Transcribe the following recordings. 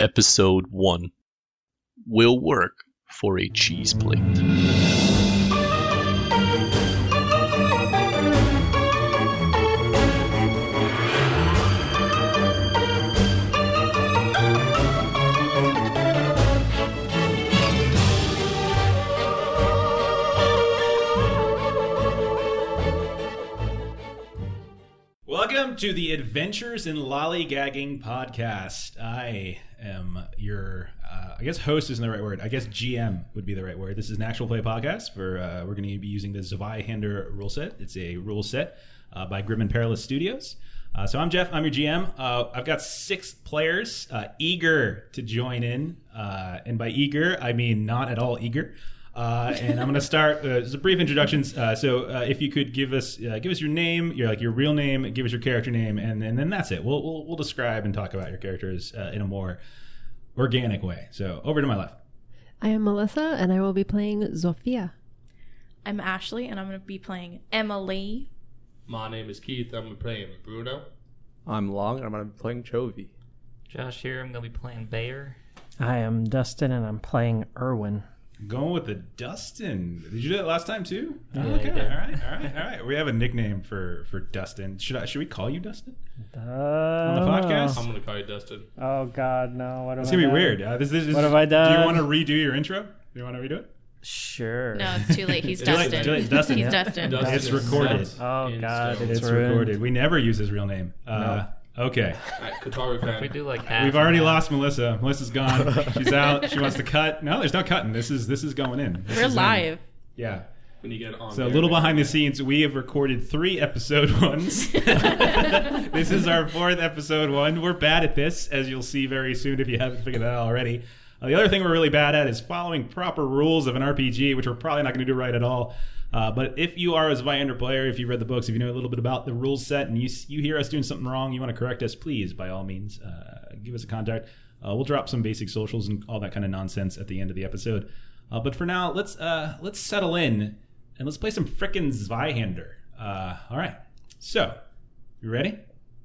Episode 1 Will work for a cheese plate. To the Adventures in Lollygagging podcast. I am your, uh, I guess host isn't the right word. I guess GM would be the right word. This is an actual play podcast for, uh, we're going to be using the Zweihander rule set. It's a rule set uh, by Grim and Perilous Studios. Uh, so I'm Jeff. I'm your GM. Uh, I've got six players uh, eager to join in, and by eager I mean not at all eager. Uh, and I'm going to start. Uh, just a brief introductions. Uh, so, uh, if you could give us uh, give us your name, your like your real name, give us your character name, and, and then that's it. We'll, we'll we'll describe and talk about your characters uh, in a more organic way. So, over to my left. I am Melissa, and I will be playing Zofia. I'm Ashley, and I'm going to be playing Emily. My name is Keith. I'm playing Bruno. I'm Long, and I'm going to be playing Chovy. Josh here. I'm gonna be playing Bayer. I am Dustin and I'm playing Erwin. Going with the Dustin. Did you do that last time too? Yeah, okay. All did. right. All right. All right. We have a nickname for for Dustin. Should I should we call you Dustin Uh, on the I don't podcast? I'm gonna call you Dustin. Oh God, no! What It's gonna be done? weird. Uh, this, this, this- What have I done? Do you want to redo your intro? Do you want to redo it? Sure. No, it's too late. He's It's late, Dustin. too late. Dustin. He's Yeah. Dustin. Dustin It's recorded. Oh, God. It's It's recorded. We never use his real name. Uh, okay. Alright, Qatari fan. We do like half. We've already half. lost Melissa. Melissa's gone. She's out. She wants to cut. No, there's no cutting. This is this is going in. This We're is in. live. Yeah. when you get on. So a little man. behind the scenes, we have recorded three episode ones. this is our fourth episode one. We're bad at this, as you'll see very soon if you haven't figured that out already. Uh, the other thing we're really bad at is following proper rules of an RPG, which we're probably not going to do right at all. Uh, but if you are a Zweihander player, if you've read the books, if you know a little bit about the rules set, and you you hear us doing something wrong, you want to correct us, please, by all means, uh, give us a contact. Uh, we'll drop some basic socials and all that kind of nonsense at the end of the episode. Uh, but for now, let's uh, let's settle in and let's play some frickin' Zweihander. Uh, all right. So, you ready?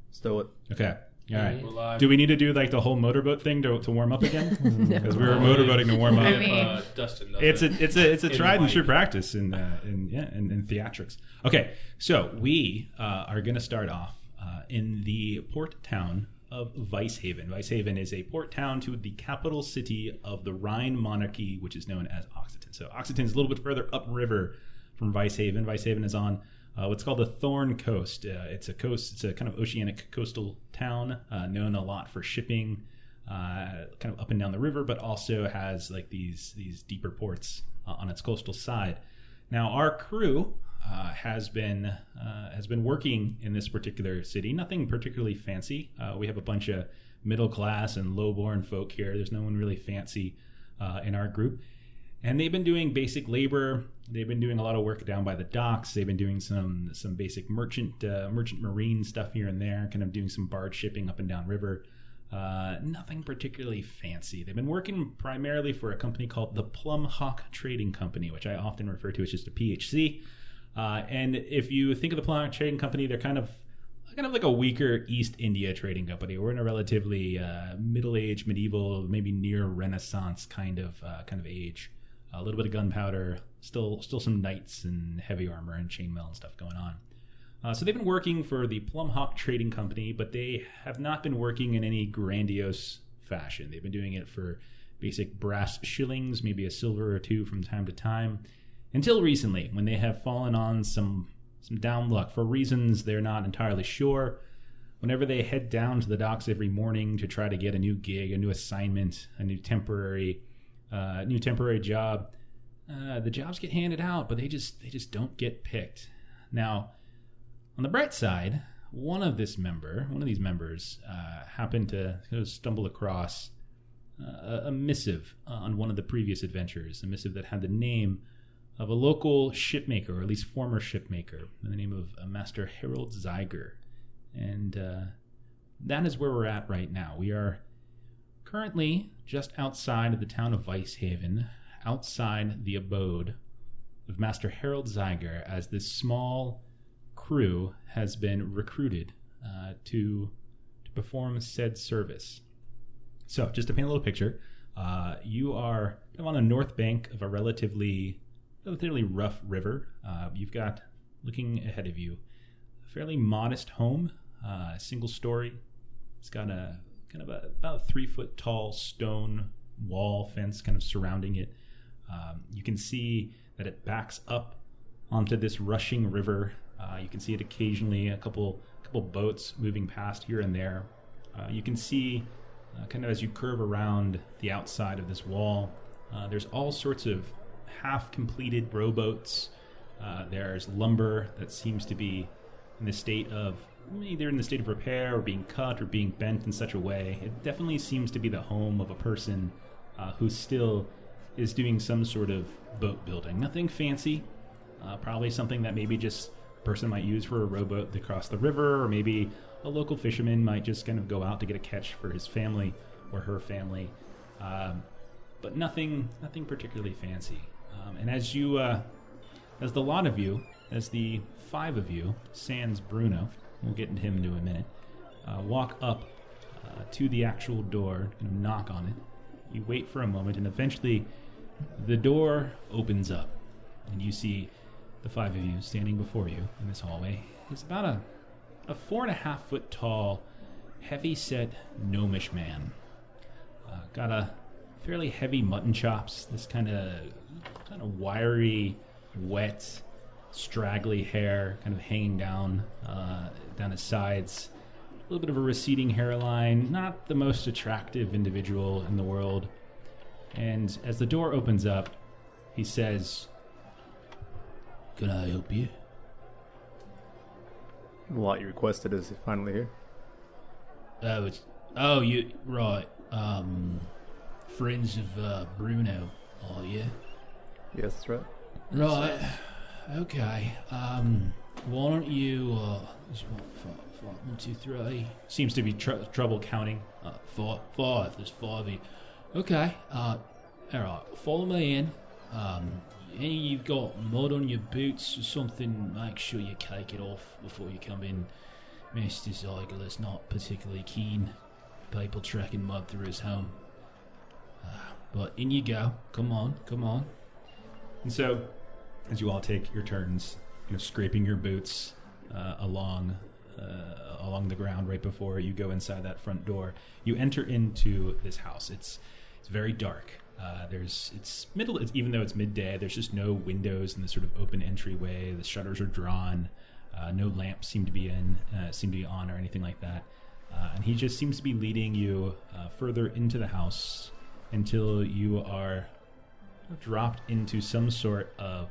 Let's do it. Okay. All right. We're. Do we need to do like the whole motorboat thing to, to warm up again? Because we were motorboating to warm up. I mean- uh, Dustin. It's a it's a it's a tried and true practice in uh, in yeah in, in theatrics. Okay, so we uh, are going to start off uh, in the port town of Weishaven. Weishaven is a port town to the capital city of the Rhine monarchy, which is known as Occitan. So Occitan is a little bit further upriver from Weishaven. Weishaven is on uh, what's called the Thorn Coast. Uh, it's a coast. It's a kind of oceanic coastal town, uh, known a lot for shipping, uh, kind of up and down the river, but also has like these these deeper ports uh, on its coastal side. Now, our crew uh, has been has been working in this particular city. Nothing particularly fancy. We have a bunch of middle class and lowborn folk here. There's no one really fancy in our group and they've been doing basic labor. They've been doing a lot of work down by the docks. They've been doing some some basic merchant uh, merchant marine stuff here and there, kind of doing some barge shipping up and down river. Uh, nothing particularly fancy. They've been working primarily for a company called the Plum Hawk Trading Company, which I often refer to as just a PHC. Uh, and if you think of the Plum Hawk Trading Company, they're kind of kind of like a weaker East India trading company. We're in a relatively uh, middle age, medieval, maybe near Renaissance kind of uh, kind of age. A little bit of gunpowder, still still some knights and heavy armor and chainmail and stuff going on. Uh, so they've been working for the Plum Hawk Trading Company, but they have not been working in any grandiose fashion. They've been doing it for basic brass shillings, maybe a silver or two from time to time, until recently when they have fallen on some some down luck for reasons they're not entirely sure. Whenever they head down to the docks every morning to try to get a new gig, a new assignment, a new temporary uh, new temporary job, uh, the jobs get handed out, but they just they just don't get picked. Now, on the bright side, one of this member, one of these members, uh, happened to sort of stumble across uh, a- missive on one of the previous adventures, a missive that had the name of a local shipmaker, or at least former shipmaker, the name of uh, Master Harold Zeiger, and uh, that is where we're at right now. We are currently just outside of the town of Weishaven, outside the abode of Master Harold Zeiger, as this small crew has been recruited uh, to to perform said service. So, just to paint a little picture, uh, you are on the north bank of a relatively, relatively rough river. Uh, you've got looking ahead of you a fairly modest home, uh, single story. It's got a kind of a about a three foot tall stone wall fence kind of surrounding it. Um, you can see that it backs up onto this rushing river. Uh, you can see it occasionally, a couple couple boats moving past here and there. Uh, you can see, uh, kind of as you curve around the outside of this wall, uh, there's all sorts of half completed rowboats. Uh, there's lumber that seems to be in the state of either in the state of repair or being cut or being bent in such a way. It definitely seems to be the home of a person uh, who still is doing some sort of boat building. Nothing fancy, uh, probably something that maybe just a person might use for a rowboat to cross the river, or maybe a local fisherman might just kind of go out to get a catch for his family or her family. Um, but nothing, nothing particularly fancy. Um, and as you, uh, as the lot of you, as the five of you, sans Bruno, we'll get into him in a minute, uh, walk up uh, to the actual door, of knock on it. You wait for a moment, and eventually the door opens up, and you see the five of you standing before you in this hallway. It's about a, a four and a half foot tall, heavy set gnomish man. Uh, got a fairly heavy mutton chops, this kind of kind of wiry, wet, straggly hair kind of hanging down uh, down his sides. A little bit of a receding hairline, not the most attractive individual in the world. And as the door opens up, he says, Can I help you? What you requested is finally here. Oh, it's oh you right. Um, friends of uh, Bruno, are you? Yes, that's right. Right. Okay. Um, why don't you? Uh, just one, five, five, one, two, three. Seems to be tr- trouble counting. Uh, five, five. There's five of you. Okay. Uh, all right. Follow me in. Um, any you've got mud on your boots or something, make sure you cake it off before you come in. Mr. Ziegler's not particularly keen people tracking mud through his home. Uh, but in you go. Come on, come on. And so, as you all take your turns, you know, scraping your boots uh, along uh, along the ground right before you go inside that front door, you enter into this house. It's it's very dark. Uh, there's it's middle. It's, even though it's midday, there's just no windows in the sort of open entryway. The shutters are drawn. Uh, no lamps seem to be in, uh, seem to be on, or anything like that. Uh, and he just seems to be leading you further into the house until you are dropped into some sort of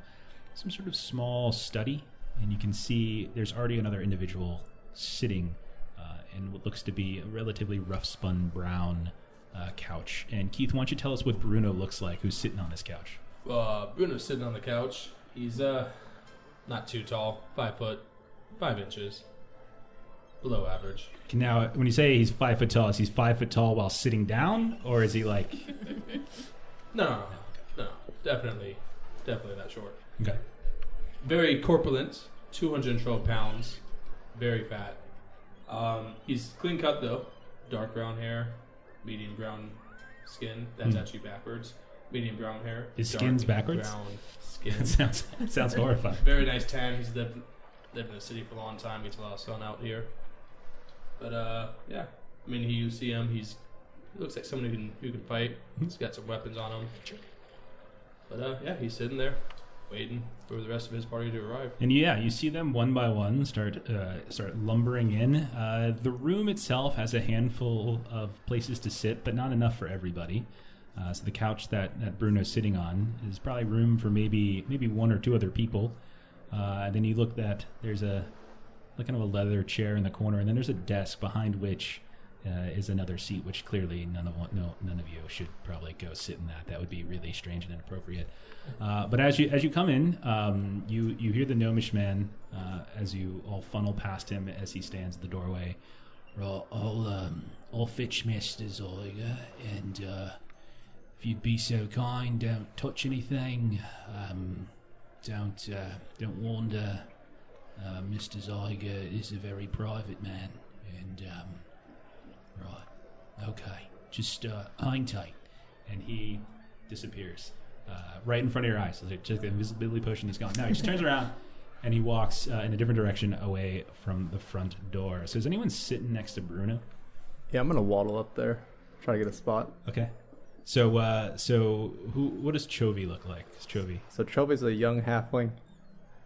some sort of small study, and you can see there's already another individual sitting uh, in what looks to be a relatively rough spun brown uh, couch. And Keith, why don't you tell us what Bruno looks like, who's sitting on this couch? Uh, Bruno's sitting on the couch. He's uh not too tall, five foot, five inches, below average. Can Now, when you say he's five foot tall, is he five foot tall while sitting down, or is he like? No, no, no, no, definitely, definitely that short. Okay. Very corpulent, 212 pounds, very fat. Um, he's clean cut though, dark brown hair, medium brown skin. That's Hmm. actually backwards. Medium brown hair. His dark skin's backwards? Brown skin. That sounds sounds horrifying. Very nice tan. He's lived lived in the city for a long time. Gets a lot of sun out here. But uh, yeah. I mean, he, you see him. He's he looks like someone who can who can fight. He's got some weapons on him. But uh, yeah, he's sitting there, waiting for the rest of his party to arrive. And yeah, you see them one by one start uh, start lumbering in. Uh, the room itself has a handful of places to sit, but not enough for everybody. Uh, so the couch that, that Bruno's sitting on is probably room for maybe maybe one or two other people. Uh, then you look that there's a kind of a leather chair in the corner, and then there's a desk behind which uh, is another seat, which clearly none of no none of you should probably go sit in that. That would be really strange and inappropriate. Uh, but as you as you come in, um, you you hear the gnomish man uh, as you all funnel past him as he stands at the doorway. Right, I'll um, I'll fetch Mister and uh, if you'd be so kind, don't touch anything. Um, don't uh, don't wander. Uh, Mister Zeiger is a very private man, and um, right, okay. just uh, hang tight. and he disappears uh, right in front of your eyes. So it's just the invisibility potion. He's gone. Now he just turns around and he walks uh, in a different direction away from the front door. So is anyone sitting next to Bruno? Yeah, I'm gonna waddle up there, try to get a spot. Okay. So uh, so who? What does Chovy look like? Is Chovy. So Chovy's a young halfling.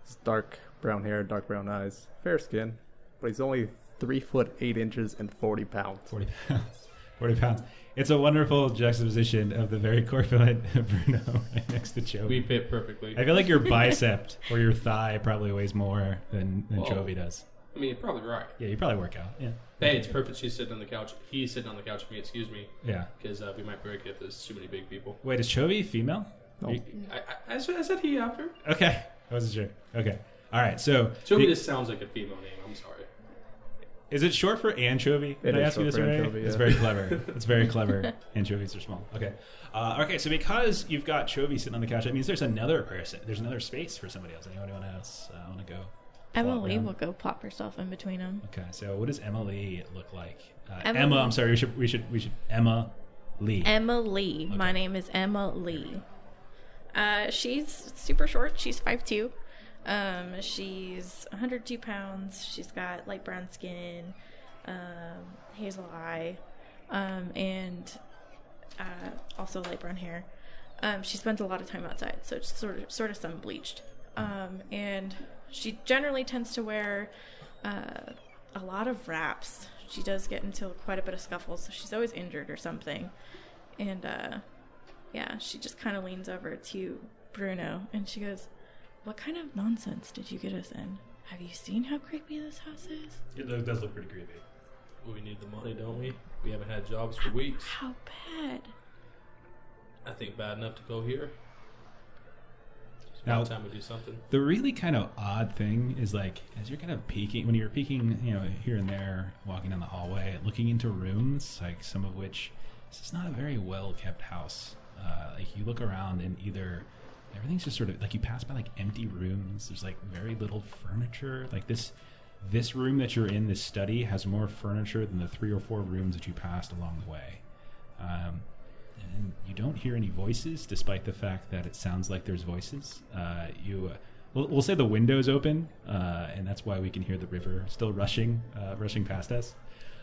He's dark brown hair, dark brown eyes, fair skin, but he's only three foot eight inches and forty pounds. 40 pounds. 40 pounds. It's a wonderful juxtaposition of the very corpulent Bruno right next to Chovy. We fit perfectly. I feel like your bicep or your thigh probably weighs more than, than Whoa. Chovy does. I mean, you're probably right. Yeah, you probably work out. Yeah. Hey, it's perfect. She's sitting on the couch. He's sitting on the couch with me. Excuse me, Yeah. because uh, we might break it if there's too many big people. Wait, is Chovy female? No. You- I, I, I, said, he after. Okay. I wasn't sure. Okay. All right. So, Joey the- just sounds like a female name. I'm sorry. Is it short for anchovy? Did It I is ask you short this for already? anchovy, It's very clever. It's very clever. Anchovies are small. Okay. Uh, okay. So because you've got Chovy sitting on the couch, that means there's another person. There's another space for somebody else. Anyone else uh, want to go? Emily down? will go plop herself in between them. Okay. So what does Emily look like? Uh, Emily- Emma. I'm sorry. We should. We should. We should. Emma Lee. Emma Lee. My name is Emma Lee. Uh, she's super short. She's 5'2". Um, she's 102 pounds. She's got light brown skin, um, hazel eye, um, and uh, also light brown hair. Um, she spends a lot of time outside, so it's sort of sort of sun bleached. Um, and she generally tends to wear uh, a lot of wraps. She does get into quite a bit of scuffles, so she's always injured or something. And uh, yeah, she just kind of leans over to Bruno and she goes, "What kind of nonsense did you get us in? Have you seen how creepy this house is? It lo- does look pretty creepy. We need the money, don't we? We haven't had jobs for weeks. How bad?" I think bad enough to go here. Now- about time we do something. The really kind of odd thing is like as you're kind of peeking when you're peeking, you know, here and there, walking down the hallway, looking into rooms, like some of which this is not a very well kept house. Uh, like you look around and either everything's just sort of like you pass by like empty rooms. There's like very little furniture. Like this this room that you're in, this study, has more furniture than the three or four rooms that you passed along the way. Um, and you don't hear any voices, despite the fact that it sounds like there's voices. Uh, you, uh, we'll, we'll say the window's open, uh, and that's why we can hear the river still rushing, uh, rushing past us.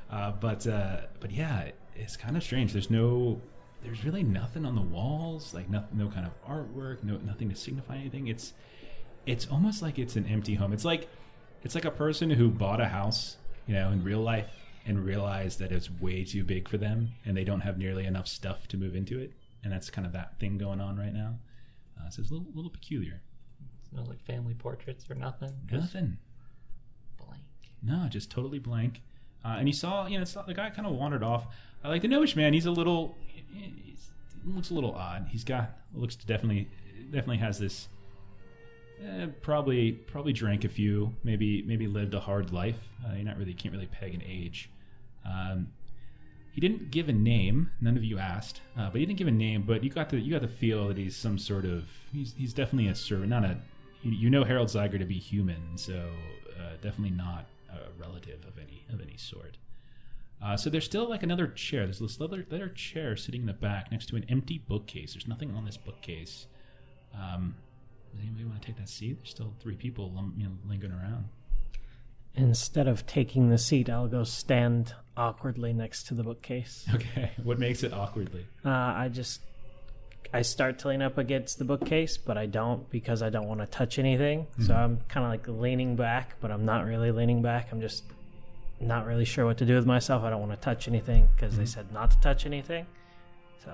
Uh, but uh, but yeah, it's kind of strange. There's no, there's really nothing on the walls, like no, no kind of artwork, no nothing to signify anything. It's it's almost like it's an empty home. It's like it's like a person who bought a house, you know, in real life and realized that it's way too big for them and they don't have nearly enough stuff to move into it. And that's kind of that thing going on right now. Uh, so it's a little, little peculiar. No like family portraits or nothing. Just Nothing. blank. No, just totally blank. Uh, and you saw, you know, it's not, the guy kind of wandered off. I like the Gnomish man. He's a little, he looks a little odd. He's got looks to definitely, definitely has this. Eh, probably, probably drank a few. Maybe, maybe lived a hard life. Uh, you're not really can't really peg an age. Um, he didn't give a name. None of you asked, uh, but he didn't give a name. But you got the you got the feel that he's some sort of he's he's definitely a servant, not a. You, you know Harold Zeiger to be human, so uh, definitely not a relative of any of any sort. Uh, so there's still like another chair. There's this other, other chair sitting in the back next to an empty bookcase. There's nothing on this bookcase. Um, does anybody want to take that seat? There's still three people, lum- you know, lingering around. Instead of taking the seat, I'll go stand awkwardly next to the bookcase. Okay, what makes it awkwardly? Uh, I just I start to lean up against the bookcase, but I don't because I don't want to touch anything. So I'm kind of like leaning back, but I'm not really leaning back. I'm just not really sure what to do with myself. I don't want to touch anything because they said not to touch anything. So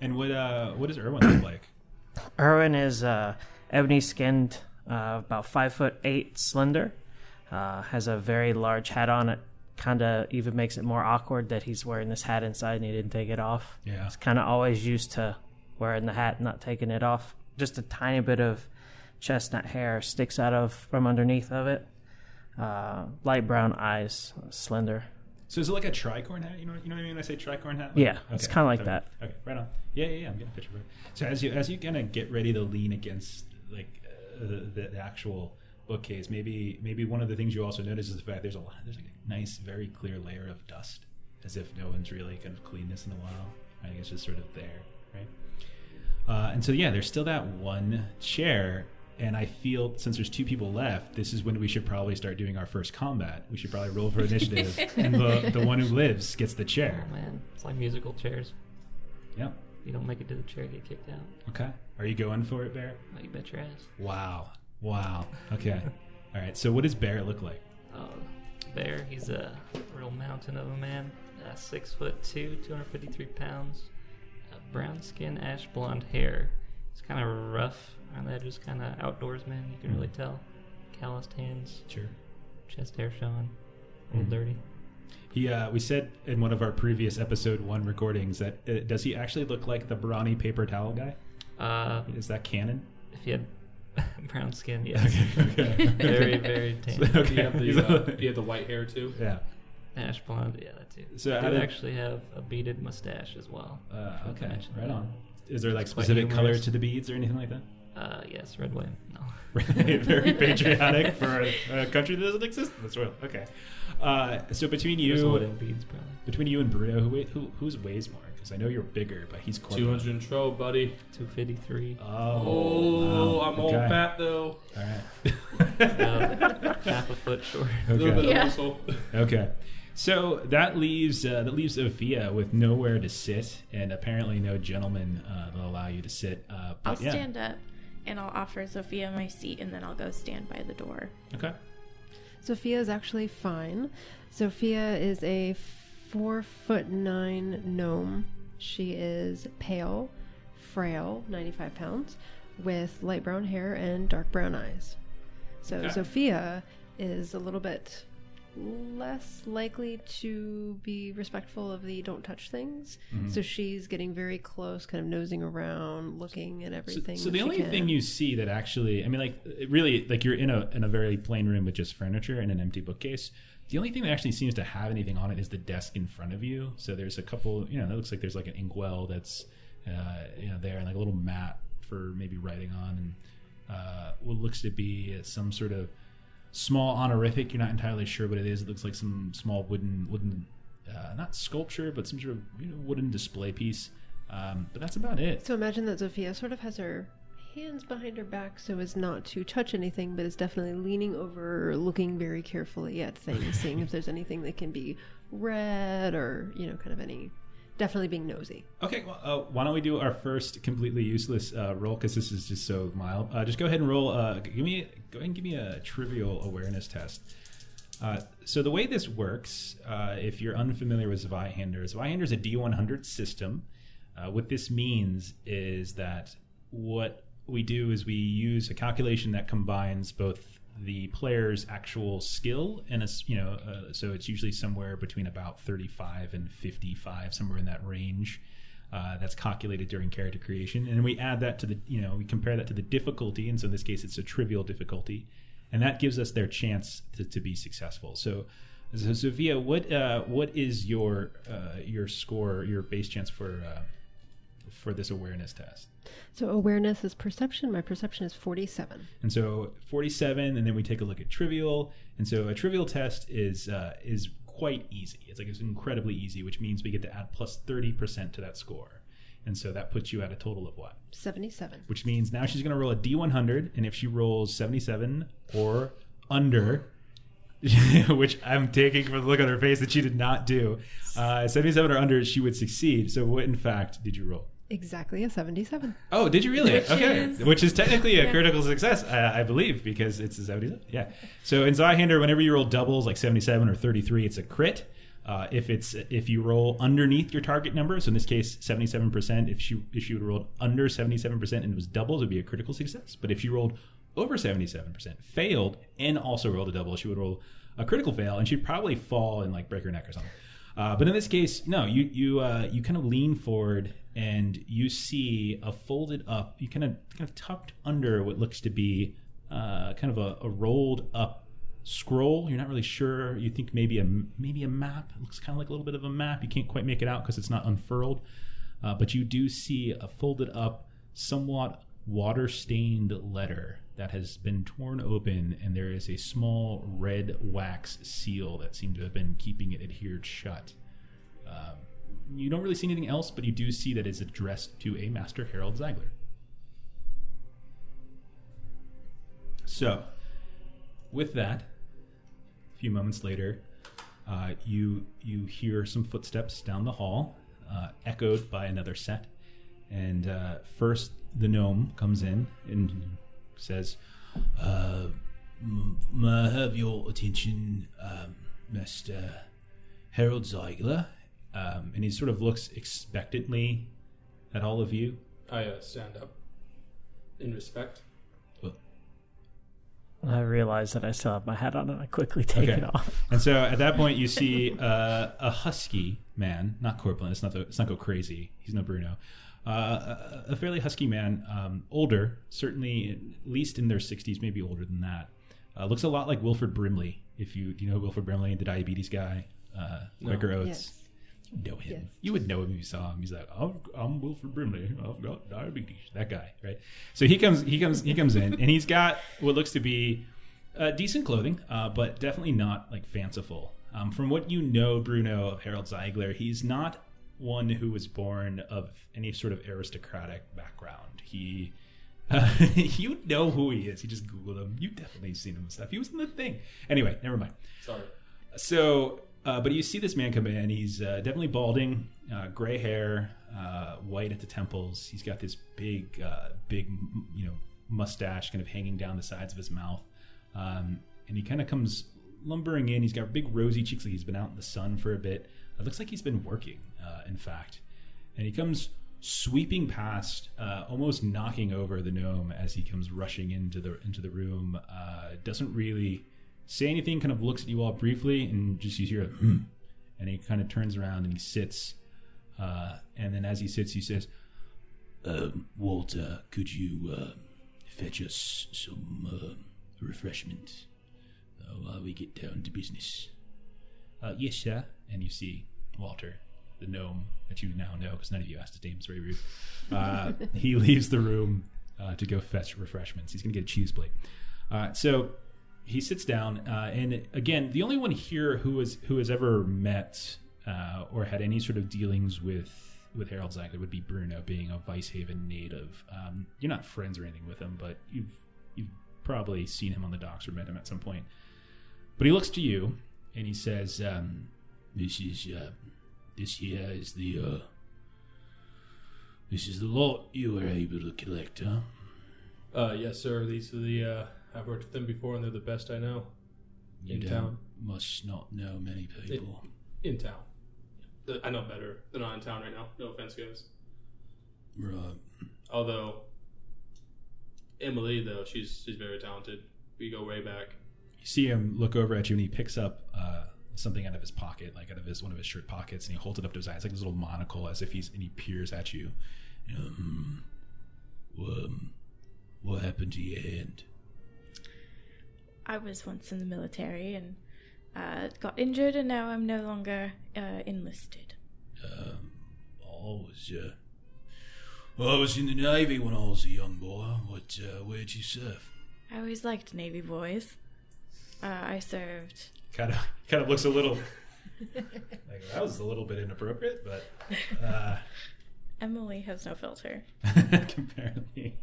And what uh, what does Erwin look like? Erwin is uh, ebony skinned, uh, about five foot eight, slender. Uh, has a very large hat on. It kind of even makes it more awkward that he's wearing this hat inside and he didn't take it off. Yeah. He's kind of always used to wearing the hat, and not taking it off. Just a tiny bit of chestnut hair sticks out of from underneath of it. Uh, light brown eyes, slender. So is it like a tricorn hat? You know, you know what I mean when I say tricorn hat? Yeah, it's kinda like okay. that. Okay, right on. Yeah, yeah, yeah. I'm getting a picture of it. So as you as you kind of get ready to lean against like uh, the, the actual bookcase, maybe maybe one of the things you also notice is the fact there's a lot, there's like a nice, very clear layer of dust as if no one's really kind of cleaned this in a while. I think it's just sort of there, right? Uh, and so yeah, there's still that one chair, and I feel since there's two people left, this is when we should probably start doing our first combat. We should probably roll for initiative, and the the one who lives gets the chair. Oh man, it's like musical chairs. Yeah. If you don't make it to the chair, you get kicked out. Okay. Are you going for it, Bear? Oh, you bet your ass. Wow. Wow. Okay. All right. So what does Bear look like? Oh, Bear, he's a real mountain of a man. Uh, six foot two, 253 pounds. Uh, brown skin, ash blonde hair. He's kind of rough around the edges, kind of outdoorsman. You can really tell. Calloused hands, Sure. chest hair showing, a little Mhm. dirty. He, uh, we said in one of our previous episode one recordings that uh, does he actually look like the brawny paper towel guy? Uh, Is that canon? if he had brown skin, yes. Okay. very, very tan. Okay. He had the uh, he had the white hair too. Yeah. Ash blonde, yeah, that too. So So I did- actually have a beaded mustache as well. Uh, okay. Right that. on. Is there like It's specific color to the beads or anything like that? Uh, yes, red, white, no. Very patriotic for a, a country that doesn't exist in this world. Okay, uh, so between you, wooden beads, between you and Bruno, who who who's weighs more? Because I know you're bigger, but he's Two hundred tro, buddy. 253. Oh, Oh, wow. I'm all Okay. fat though. All right. Uh, half a foot short. A little Okay. bit Yeah. of muscle. Okay. So that leaves uh, that leaves Zofia with nowhere to sit, and apparently no gentleman uh, will allow you to sit. Uh, but I'll yeah. stand up and I'll offer Zofia my seat and then I'll go stand by the door. Okay. Zofia is actually fine. Zofia is a four foot nine gnome. She is pale, frail, 95 pounds, with light brown hair and dark brown eyes. So Okay. Zofia is a little bit less likely to be respectful of the don't touch things. Mhm. So she's getting very close, kind of nosing around, looking at everything. so that the only can. thing you see that actually, I mean, like really, like you're in a in a very plain room with just furniture and an empty bookcase. The only thing that actually seems to have anything on it is the desk in front of you. So there's a couple, you know, it looks like there's like an inkwell that's, uh, you know, there and like a little mat for maybe writing on, and uh, what looks to be some sort of small honorific. You're not entirely sure what it is. It looks like some small wooden wooden, uh, not sculpture, but some sort of you know, wooden display piece. Um, but that's about it. So imagine that Zofia sort of has her hands behind her back so as not to touch anything, but is definitely leaning over, looking very carefully at things, seeing if there's anything that can be read or, you know, kind of any. Definitely being nosy. Okay, well, uh, why don't we do our first completely useless uh, roll because this is just so mild. Uh, just go ahead and roll. Uh, give me, go ahead and give me a trivial awareness test. Uh, so the way this works, uh, if you're unfamiliar with Zweihander, Zweihander is a D100 system. What this means is that what we do is we use a calculation that combines both the player's actual skill and a, s- you know uh, so it's usually somewhere between about 35 and 55 somewhere in that range uh, that's calculated during character creation. And we add that to the you know we compare that to the difficulty and so in this case it's a trivial difficulty and that gives us their chance to, to be successful. So so Zofia, what uh, what is your uh, your score, your base chance for uh, for this awareness test? So awareness is perception. My perception is 47. And so 47, and then we take a look at trivial. And so a trivial test is uh, is quite easy. It's like it's incredibly easy, which means we get to add plus 30% to that score. And so that puts you at a total of what? 77. Which means now she's going to roll a d100, and if she rolls 77 or under, which I'm taking from the look on her face that she did not do, uh, 77 or under, she would succeed. So what, in fact, did you roll? Exactly a 77. Oh, did you really? Which okay, is- which is technically a Yeah. critical success, I, I believe, because it's a 77. Yeah. So in Zweihander, whenever you roll doubles like 77 or 33, it's a crit. Uh, if it's if you roll underneath your target number, so in this case 77%, if she if she would rolled under 77% and it was doubles, it would be a critical success. But if she rolled over 77%, failed, and also rolled a double, she would roll a critical fail, and she'd probably fall and like break her neck or something. Uh, but in this case, no, you you uh, you kind of lean forward and you see a folded up, you kind of kind of tucked under what looks to be uh, kind of a, a rolled up scroll. You're not really sure. You think maybe a maybe a map. It looks kind of like a little bit of a map. You can't quite make it out because it's not unfurled. Uh, but you do see a folded up, somewhat water stained letter that has been torn open, and there is a small red wax seal that seemed to have been keeping it adhered shut. Um, you don't really see anything else, but you do see that it's addressed to a Master Harold Zeigler. So, with that, a few moments later, uh, you you hear some footsteps down the hall, uh, echoed by another set. And uh, first, the gnome comes in and says, Uh, may I have your attention, um, Master Harold Ziegler? Um, and he sort of looks expectantly at all of you. I uh, stand up in respect. I realize that I still have my hat on and I quickly take Okay. it off. And so at that point, you see uh, a husky man, not corpulent. It's not. The, it's not go crazy. He's no Bruno. Uh, a, a fairly husky man, um, older, certainly at least in their sixties, maybe older than that. Uh, looks a lot like Wilford Brimley. If you do you know Wilford Brimley, the diabetes guy, uh, No. Quaker Oats. Yes. You know him. Yes. You would know him if you saw him. He's like, I'm, I'm Wilford Brimley. I've got diabetes. That guy, right? So he comes, he comes, he comes in, and he's got what looks to be uh, decent clothing, uh, but definitely not like fanciful. Um, from what you know, Bruno of Harold Zeigler, he's not one who was born of any sort of aristocratic background. He, uh, you know who he is. You just Googled him. You've definitely seen him and stuff. He was in the thing. Anyway, never mind. Sorry. So, uh, but you see this man come in. He's uh, definitely balding, uh, gray hair, uh, white at the temples. He's got this big, uh, big, you know, mustache kind of hanging down the sides of his mouth. Um, and he kind of comes lumbering in. He's got big rosy cheeks, like he's been out in the sun for a bit. It looks like he's been working, uh, in fact. And he comes sweeping past, almost knocking over the gnome as he comes rushing into the into the room. Doesn't really say anything. Kind of looks at you all briefly, and just you hear, a, hmm. and he kind of turns around and he sits. Uh, and then as he sits, he says, Walter, could you uh, fetch us some uh, refreshment uh, while we get down to business? uh, "Yes, sir." And you see Walter, the gnome that you now know because none of you asked his name. It's very rude. Uh, he leaves the room uh, to go fetch refreshments. He's going to get a cheese plate. Uh, so he sits down, uh, and again, the only one here who has who has ever met uh, or had any sort of dealings with with Harold Zeigler would be Bruno, being a Weishaven native. Um, you're not friends or anything with him, but you've you've probably seen him on the docks or met him at some point. But he looks to you and he says, um, This is uh, this here is the uh, this is the lot you were able to collect, huh? Uh, yes, sir. These are the. I've worked with them before, and they're the best I know You In don't- town. must not know many people. in town. I know better. They're not in town right now. No offense, guys. Right. Although Emily, though, she's she's very talented. We go way back. you see him look over at you and he picks up uh, something out of his pocket, like out of his one of his shirt pockets, and he holds it up to his eyes, like this little monocle, as if he's and he peers at you. Um, um, what happened to your hand? I was once in the military and uh, got injured, and now I'm no longer uh, enlisted. Um, I was, uh, I was in the Navy when I was a young boy. What, uh, where'd you serve? I always liked Navy boys. Uh, I served. Kind of, kind of looks a little. like that was a little bit inappropriate, but uh, Emily has no filter. apparently,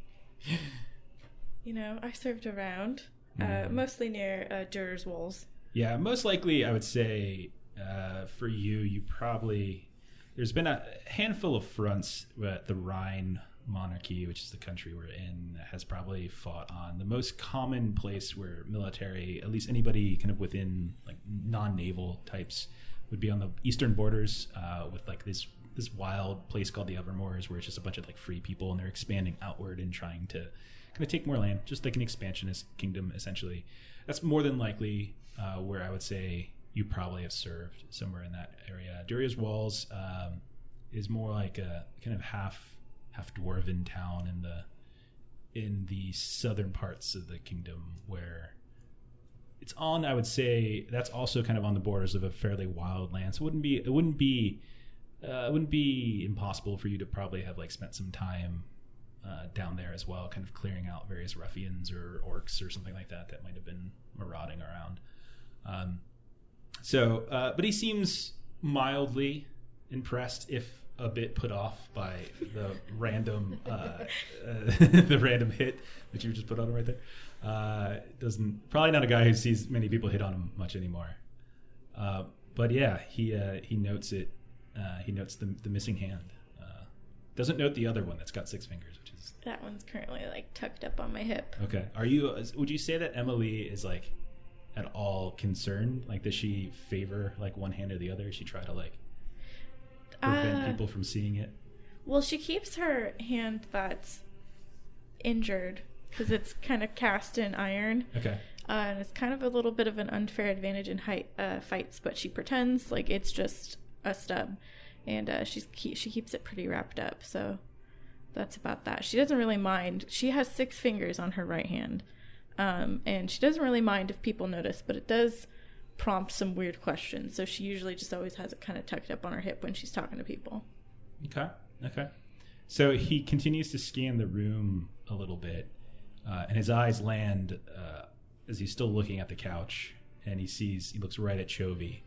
You know, I served around, uh, Mhm. mostly near uh, Durer's Walls. Yeah, most likely, I would say uh, for you, you probably there's been a handful of fronts that the Rhine monarchy, which is the country we're in, has probably fought on. The most common place where military, at least anybody kind of within like non-naval types, would be on the eastern borders uh, with like this this wild place called the Evermoors, where it's just a bunch of like free people and they're expanding outward and trying to kind of take more land, just like an expansionist kingdom essentially. That's more than likely uh, where I would say you probably have served somewhere in that area. Duria's Walls um, is more like a kind of half half dwarven town in the in the southern parts of the kingdom where it's on I would say that's also kind of on the borders of a fairly wild land. So it wouldn't be it wouldn't be uh, it wouldn't be impossible for you to probably have like spent some time uh, down there as well, kind of clearing out various ruffians or orcs or something like that that might have been marauding around. Um, so, uh, but he seems mildly impressed, if a bit put off by the random uh, uh, the random hit that you just put on him right there. Uh, doesn't probably not a guy who sees many people hit on him much anymore. Uh, but yeah, he he notes it. He notes the the missing hand. Doesn't note the other one that's got six fingers, That one's currently like tucked up on my hip. okay. Are you? Would you say that Emily is like at all concerned? Like, does she favor like one hand or the other? Does she try to like prevent Uh, people from seeing it? Well, she keeps her hand that's injured because it's kind of cast in iron. Okay. Uh, and it's kind of a little bit of an unfair advantage in height, uh, fights, but she pretends like it's just a stub, and uh, she's she keeps it pretty wrapped up. So that's about that. She doesn't really mind. She has six fingers on her right hand, um, and she doesn't really mind if people notice, but it does prompt some weird questions. So she usually just always has it kind of tucked up on her hip when she's talking to people. Okay. Okay. So he continues to scan the room a little bit, uh, and his eyes land uh, as he's still looking at the couch, and he sees he looks right at Chovy,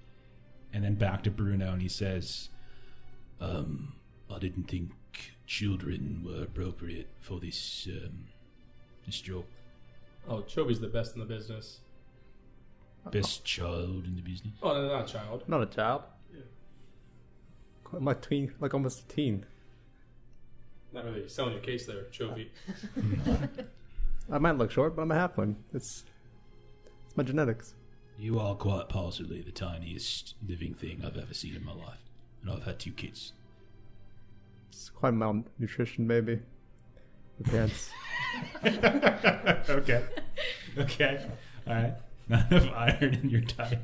and then back to Bruno, and he says, Um, I didn't think children were appropriate for this um, this job. Oh, Chovy's the best in the business. Best child in the business. Oh, no, not a child. Not a child. I'm a tween, like almost a teen. Not really selling your case there, Chovy. I might look short, but I'm a halfling. It's it's my genetics. You are quite possibly the tiniest living thing I've ever seen in my life, and I've had two kids. It's quite malnutrition, maybe. My parents. "Okay, okay, all right, not enough iron in your diet,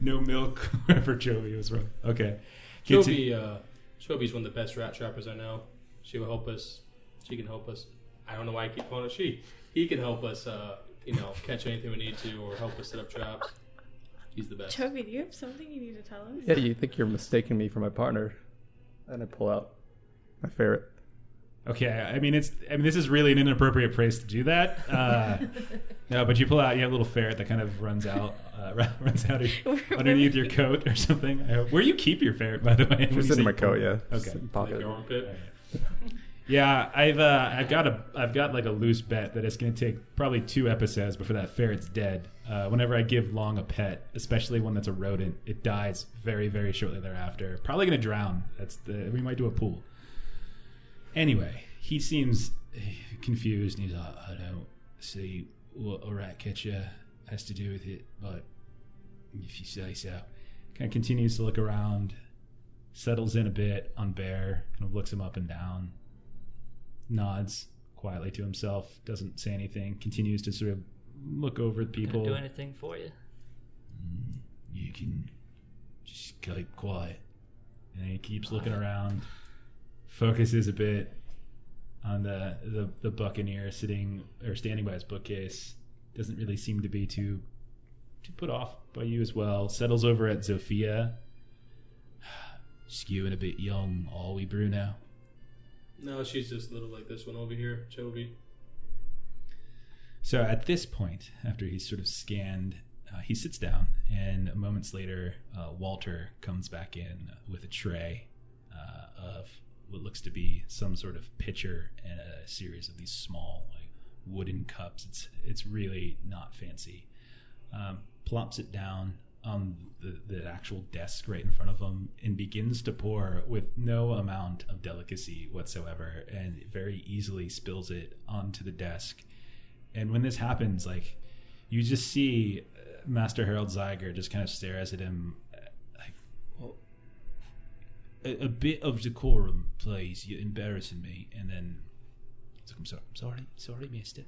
no milk for Chovy was wrong." Okay, Conti- Chovy, uh, Chovy's one of the best rat trappers I know. She will help us. She can help us. I don't know why I keep calling it she. He can help us, uh, you know, catch anything we need to or help us set up traps. He's the best. Toby, do you have something you need to tell us? Yeah, you think you're mistaking me for my partner, and I pull out my ferret. Okay, I mean it's. I mean this is really an inappropriate place to do that. Uh, no, but you pull out. You have a little ferret that kind of runs out, uh, runs out of, underneath your coat or something. I hope. Where do you keep your ferret, by the way? when you Just in my coat, yeah. Okay. Just in the Like pocket. your armpit. Yeah, I've uh, I've got a I've got like a loose bet that it's going to take probably two episodes before that ferret's dead. Uh, whenever I give Long a pet, especially one that's a rodent, it dies very very shortly thereafter. Probably going to drown. That's the we might do a pool. Anyway, he seems confused. And he's like, I don't see what a rat catcher has to do with it, but if you say so. Kind of continues to look around, settles in a bit on Bear, kind of looks him up and down, nods quietly to himself, doesn't say anything, continues to sort of look over the Can I people. do anything for you? Mm, you can just keep quiet. and he keeps looking around, focuses a bit on the, the the buccaneer sitting or standing by his bookcase. Doesn't really seem to be too too put off by you as well. Settles over at Zofia. Skewing a bit young, are we, Bruno? No, she's just little like this one over here, Chovy. So at this point, after he's sort of scanned, uh, he sits down, and moments later, uh, Walter comes back in with a tray uh, of what looks to be some sort of pitcher and a series of these small like wooden cups. It's it's really not fancy. Um, plops it down on the, the actual desk right in front of him and begins to pour with no amount of delicacy whatsoever, and very easily spills it onto the desk. And when this happens, like you just see uh, Master Harold Zeiger just kind of stares at him, uh, like, well, a, a bit of decorum, please. You're embarrassing me. And then he's like, I'm sorry, I'm sorry, sorry, Mister.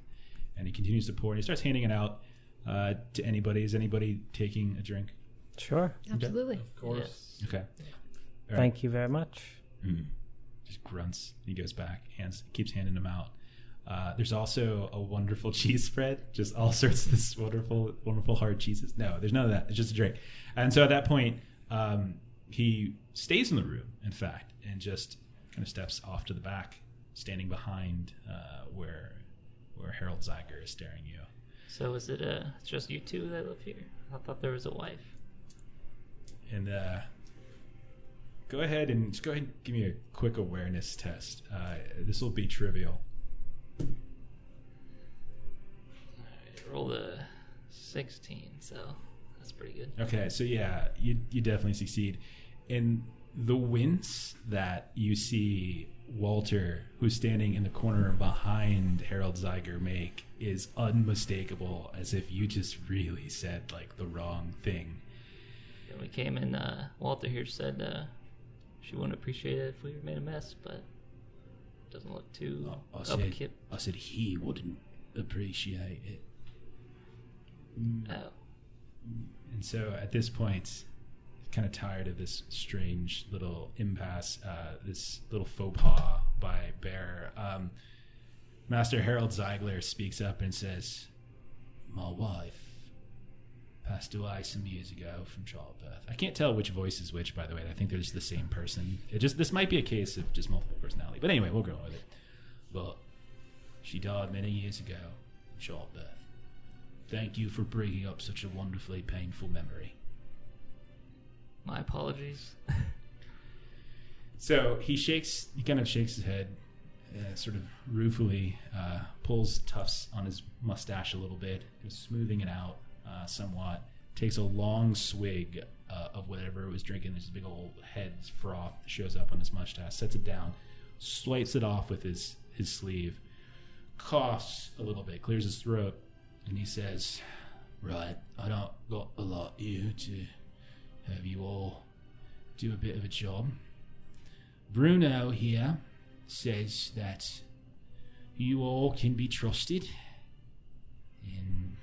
And he continues to pour, and he starts handing it out uh, to anybody. Is anybody taking a drink? Sure. Absolutely. Of course. Okay. All right. Thank you very much. Mm. Just grunts. He goes back, hands keeps handing them out. Uh, there's also a wonderful cheese spread, just all sorts of this wonderful, wonderful hard cheeses. No, there's none of that. It's just a drink. And so at that point, um, he stays in the room, in fact, and just kind of steps off to the back, standing behind uh, where where Harold Zeiger is staring you. So is it uh, just you two that live here? I thought there was a wife. And uh, go ahead and just go ahead and give me a quick awareness test. Uh, this will be trivial. Alright, roll the 16, so that's pretty good. Okay, so yeah, you you definitely succeed. And the wince that you see Walter, who's standing in the corner behind Harold Zeiger, make is unmistakable, as if you just really said like the wrong thing. We came in, uh, Walter here said uh, she wouldn't appreciate it if we made a mess, but doesn't look too I said, upkeep. I said he wouldn't appreciate it. Oh, And so at this point, kind of tired of this strange little impasse, uh, this little faux pas by Bear, um, Master Harold Zeiger speaks up and says, My wife passed away some years ago from childbirth. I can't tell which voice is which, by the way. I think they're just the same person. It just this might be a case of just multiple personality. But anyway, we'll go with it. But she died many years ago from childbirth. Thank you for bringing up such a wonderfully painful memory. My apologies. So he shakes, he kind of shakes his head, uh, sort of ruefully, uh, pulls tufts on his mustache a little bit, smoothing it out uh, somewhat. Takes a long swig uh, of whatever it was drinking. There's a big old head froth that shows up on his mustache. Sets it down, swipes it off with his his sleeve, coughs a little bit, clears his throat, and he says, Right, I don't got a lot here to have you all do a bit of a job. Bruno here says that you all can be trusted, and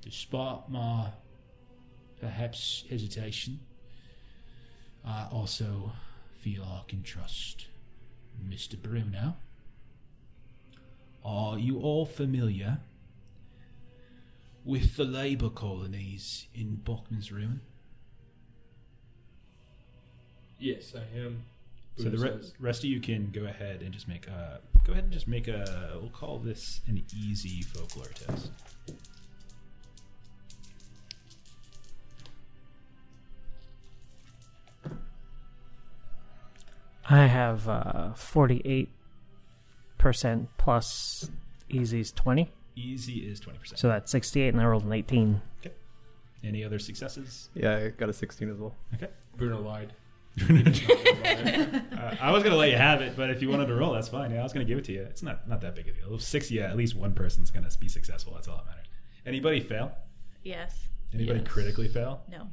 despite my perhaps hesitation, I also feel I can trust Mr. Bruno. Are you all familiar with the labour colonies in Bachman's Ruin? Yes, I am. So the re- says. rest of you can go ahead and just make a go ahead and just make a we'll call this an easy folklore test. I have uh, 48% plus easy's 20. Easy is twenty percent. So that's 68, and I rolled an 18. Any other successes? Yeah, I got a 16 as well. Okay. Bruno lied. Uh, I was gonna let you have it, but if you wanted to roll, that's fine. Yeah, I was gonna give it to you. It's not not that big a deal. Six, yeah, at least one person's gonna be successful. That's all that matters. Anybody fail? Yes. Anybody Yes. critically fail? No.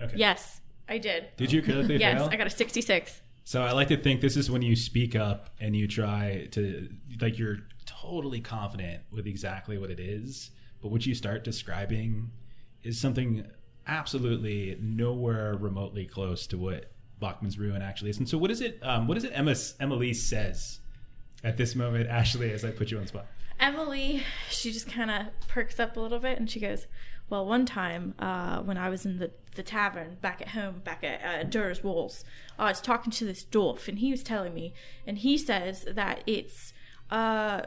Okay. Yes, I did. Did you critically Yes, fail? Yes, I got a 66. So I like to think this is when you speak up and you try to like you're totally confident with exactly what it is, but what you start describing is something absolutely nowhere remotely close to what Bachman's ruin actually is. And so what is it um, what is it Emma Emily says at this moment, Ashley, as I put you on the spot? Emily, she just kind of perks up a little bit and she goes, Well, one time uh, when I was in the, the tavern back at home, back at uh, Walls, I was talking to this dwarf and he was telling me, and he says that it's uh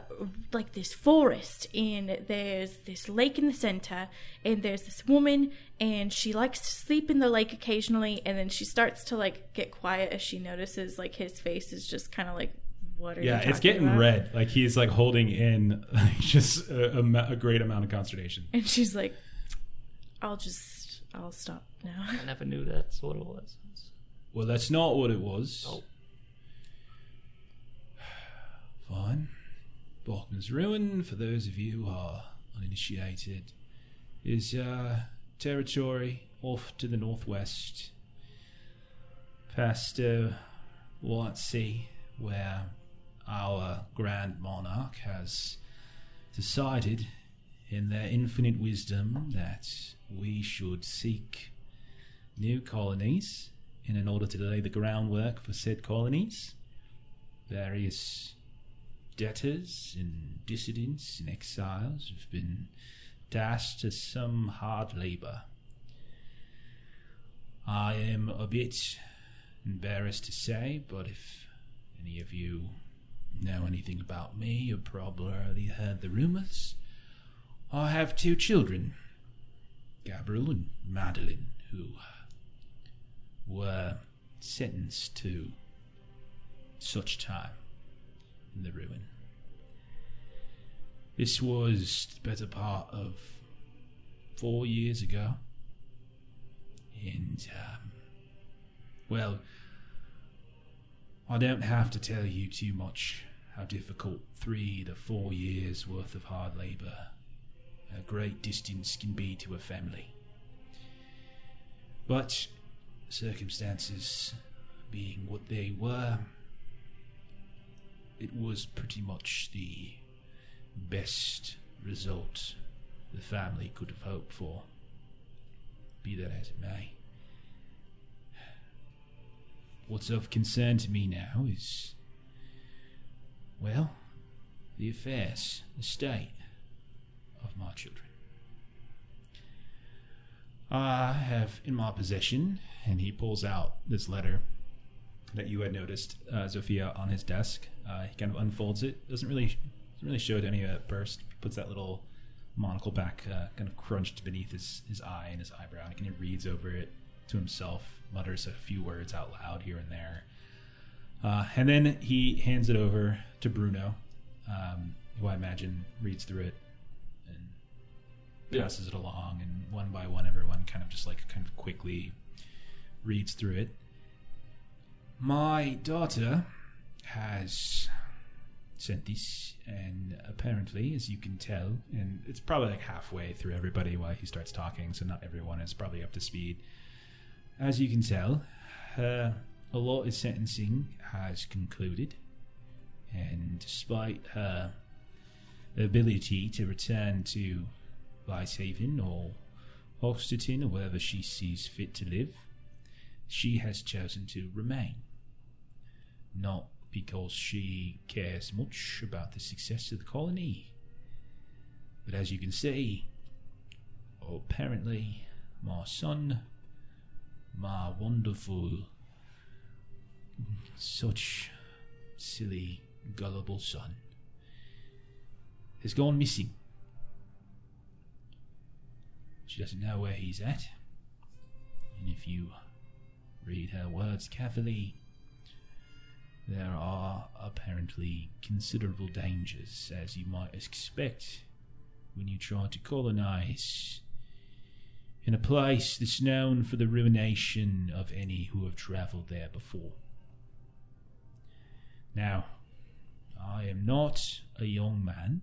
like this forest and there's this lake in the center and there's this woman and she likes to sleep in the lake occasionally and then she starts to like get quiet as she notices like his face is just kind of like what are you Yeah, it's getting about? red. Like he's like holding in like, just a, a, a great amount of consternation. And she's like, I'll just, I'll stop now. I never knew that's what it was. Well, that's not what it was. Oh. Fine. Bachman's Ruin, for those of you who are uninitiated, is uh, territory off to the northwest, past uh, White Sea, where our Grand Monarch has decided, in their infinite wisdom, that we should seek new colonies and in order to lay the groundwork for said colonies. Various debtors and dissidents and exiles have been tasked to some hard labor. I am a bit embarrassed to say, but if any of you know anything about me, you've probably heard the rumors. I have two children, Gabriel and Madalene, who were sentenced to such time in the ruin. This was the better part of four years ago. And, um, well, I don't have to tell you too much how difficult three to four years worth of hard labour a great distance can be to a family. But circumstances being what they were, it was pretty much the best result the family could have hoped for. Be that as it may. What's of concern to me now is, well, the affairs, the state of my children. I have in my possession, and he pulls out this letter that you had noticed, uh, Zofia, on his desk. Uh, he kind of unfolds it. Doesn't really doesn't really show it any of it at first. Puts that little monocle back, uh, kind of crunched beneath his, his eye and his eyebrow. And he kind of reads over it to himself, mutters a few words out loud here and there. Uh, and then he hands it over to Bruno, um, who I imagine reads through it and Yeah. passes it along. And one by one, everyone kind of just like kind of quickly reads through it. My daughter has sent this, and apparently, as you can tell, and it's probably like halfway through everybody while he starts talking, so not everyone is probably up to speed. As you can tell, uh, her allotted sentencing has concluded, and despite her ability to return to Vicehaven or Oxterton or wherever she sees fit to live, she has chosen to remain. Not because she cares much about the success of the colony, but as you can see, apparently my son, my wonderful, such silly, gullible son, has gone missing. She doesn't know where he's at. And if you read her words carefully, there are apparently considerable dangers, as you might expect when you try to colonize in a place that's known for the ruination of any who have traveled there before. Now, I am not a young man.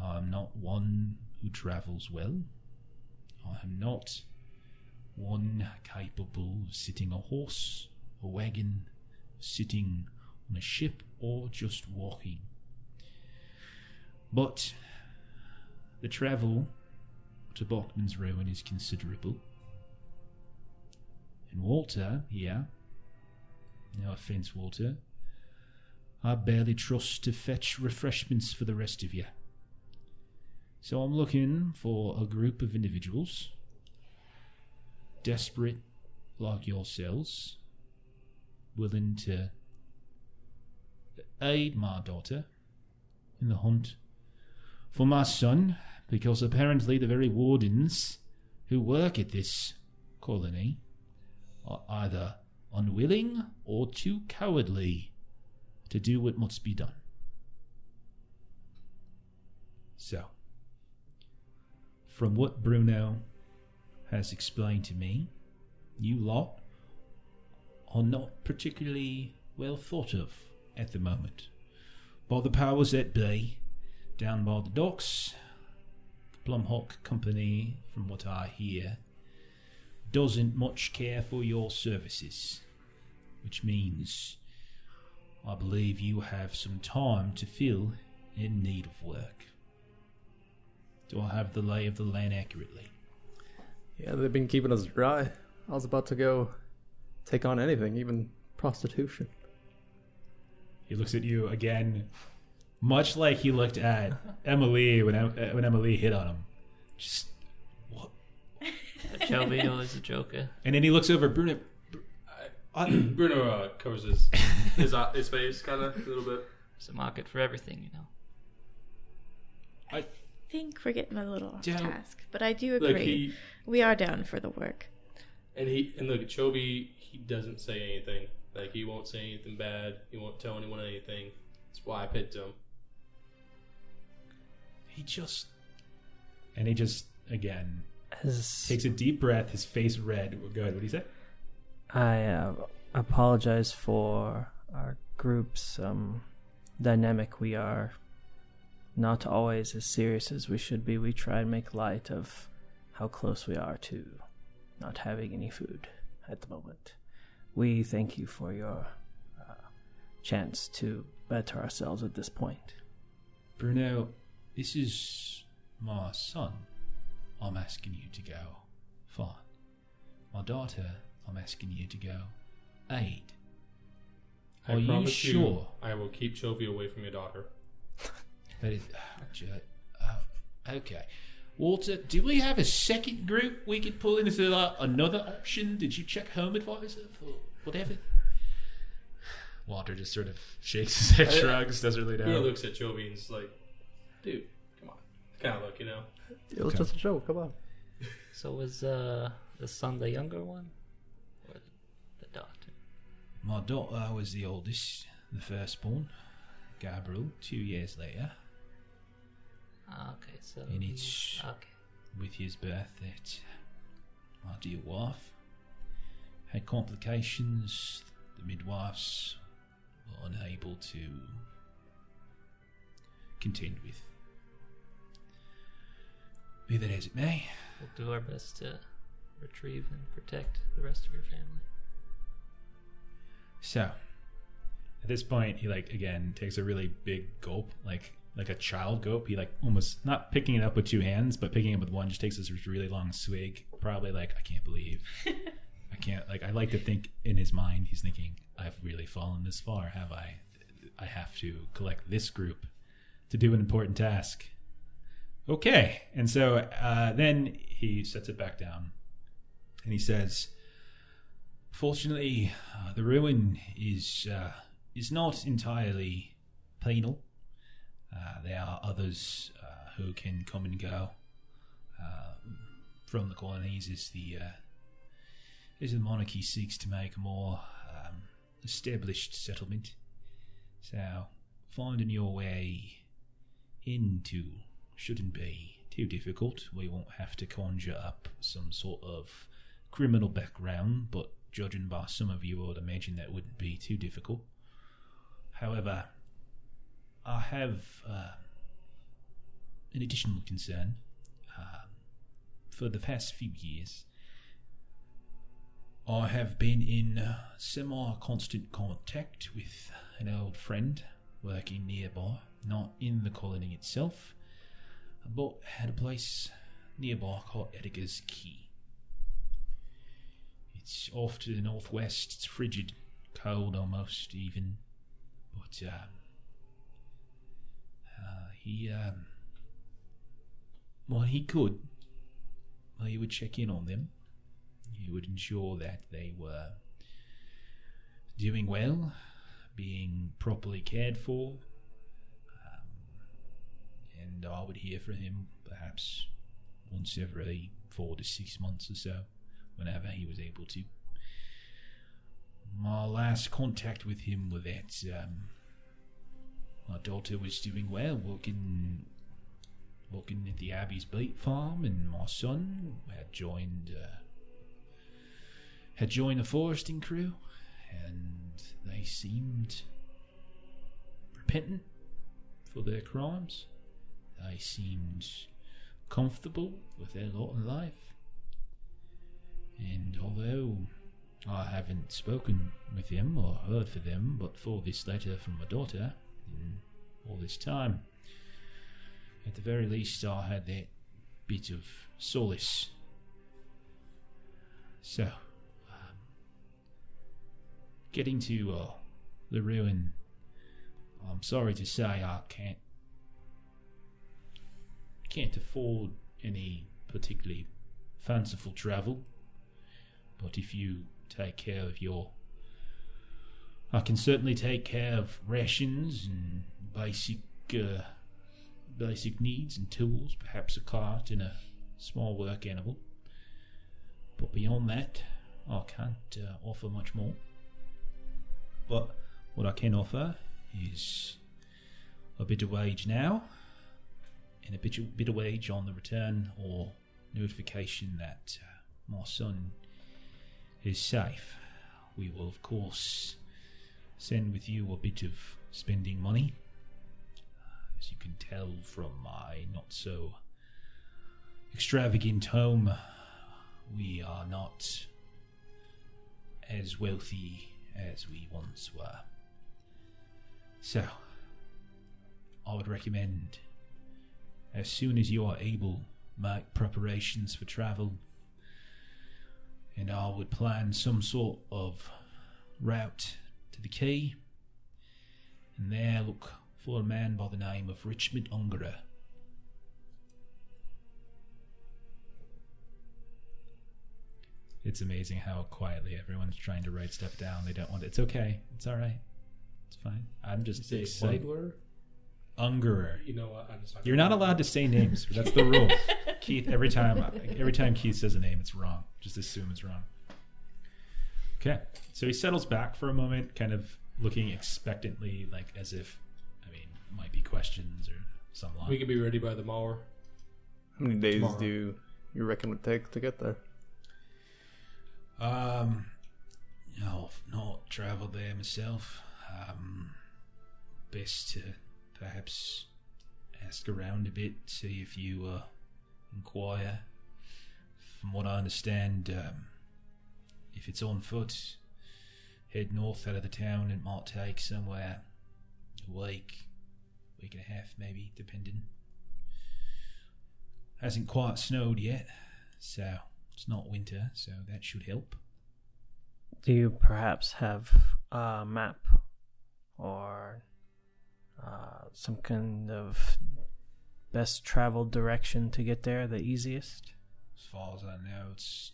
I am not one who travels well. I am not one capable of sitting a horse, a wagon, sitting on a ship, or just walking. But the travel to Bachman's ruin is considerable. And Walter here, no offence, Walter, I barely trust to fetch refreshments for the rest of you. So I'm looking for a group of individuals, desperate like yourselves, willing to aid my daughter in the hunt for my son, because apparently the very wardens who work at this colony are either unwilling or too cowardly to do what must be done. So, from what Bruno has explained to me, you lot are not particularly well thought of at the moment by the powers that be down by the docks. The Plum Hawk Company, from what I hear, doesn't much care for your services, which means I believe you have some time to fill in need of work. Do I have the lay of the land accurately? Yeah, they've been keeping us dry. I was about to go take on anything, even prostitution. He looks at you again, much like he looked at Emily when Em- uh, when Emily hit on him. Just what? Chovio is a joker. And then he looks over Bruno. Bruno uh, covers his his, uh, his face kind of a little bit. There's a market for everything, you know. I think we're getting a little off Don't- task, but I do Like agree. he we are down for the work. and he and look, Chovy he doesn't say anything. Like he won't say anything bad. He won't tell anyone anything. That's why I picked him. He just. And he just, again, As takes a deep breath, his face red. Go ahead, what do you say? I uh, apologize for our group's um, dynamic. We are not always as serious as we should be. We try and make light of how close we are to not having any food at the moment. We thank you for your uh, chance to better ourselves at this point. Bruno, this is my son. I'm asking you to go. Fine. My daughter, I'm asking you to go. Aid. I Are you promise sure? I will keep Chovy away from your daughter. That is. Oh, Oh, okay. Walter, do we have a second group we could pull in? Is there like, another option? Did you check Home Advisor for whatever? Walter just sort of shakes his head, shrugs, doesn't really He looks at Chovy and is like, dude, come on. Kind of look, you know? It was Okay. just a joke. Come on. So was uh, the son the younger one, or the, the daughter? My daughter was the oldest, the firstborn. Gabriel, two years later. Ah, okay, so he- it's- okay. with his birth that my dear wife had complications. The midwives were unable to contend with. Be that as it may, We'll do our best to retrieve and protect the rest of your family. so at this point he like again takes a really big gulp, like like a child gulp. He like almost not picking it up with two hands, but picking it up with one. Just takes this really long swig. Probably like I can't believe I can't like I like to think in his mind he's thinking I've really fallen this far have I I have to collect this group to do an important task okay and so uh, then he sets it back down and he says fortunately uh, the ruin is uh, is not entirely penal uh, there are others uh, who can come and go uh, from the colonies as the uh, as the monarchy seeks to make a more um, established settlement. So, finding your way into shouldn't be too difficult. We won't have to conjure up some sort of criminal background, but judging by some of you, I would imagine that wouldn't be too difficult. However, I have uh, an additional concern. Um for the past few years, I have been in uh, semi constant contact with an old friend working nearby, not in the colony itself, but at a place nearby called Edgar's Key. It's off to the northwest, it's frigid, cold almost even, but um, he, um, well, he could well, he would check in on them. He would ensure that they were doing well, being properly cared for, um, and I would hear from him perhaps once every four to six months or so, whenever he was able to. My last contact with him was that um, my daughter was doing well, working working at the Abbey's beet farm, and my son had joined uh, had joined the foresting crew, and they seemed repentant for their crimes. They seemed comfortable with their lot in life, and although I haven't spoken with them or heard from them, but for this letter from my daughter all this time. At the very least, I had that bit of solace. So, um, getting to uh, the ruin, I'm sorry to say I can't can't afford any particularly fanciful travel. But if you take care of your, I can certainly take care of rations and basic. Uh, basic needs and tools, perhaps a cart and a small work animal. But beyond that, I can't uh, offer much more. But what I can offer is a bit of wage now, and a bit of, bit of wage on the return or notification that uh, my son is safe. We will, of course, send with you a bit of spending money. As you can tell from my not so extravagant home, we are not as wealthy as we once were. So, I would recommend, as soon as you are able, make preparations for travel, and I would plan some sort of route to the key, and there look for a man by the name of Richmond Ungerer. It's amazing how quietly everyone's trying to write stuff down. They don't want it. It's okay. It's all right. It's fine. I'm just Say excited. Ungerer. You know what? I'm just You're not allowed to say names. That's the rule. Keith, every time every time Keith says a name, it's wrong. Just assume it's wrong. Okay. So he settles back for a moment, kind of looking expectantly, like as if I mean, might be questions or some line. We can be ready by the mower. How many days Tomorrow. do you reckon it would take to get there? Um, no, I've not travelled there myself. Um, best to perhaps ask around a bit, see if you uh, inquire. From what I understand, um, if it's on foot, head north out of the town. It might take somewhere a week, week and a half, maybe, depending. Hasn't quite snowed yet, so it's not winter, so that should help. Do you perhaps have a map or uh, some kind of best traveled direction to get there, the easiest? As far as I know, it's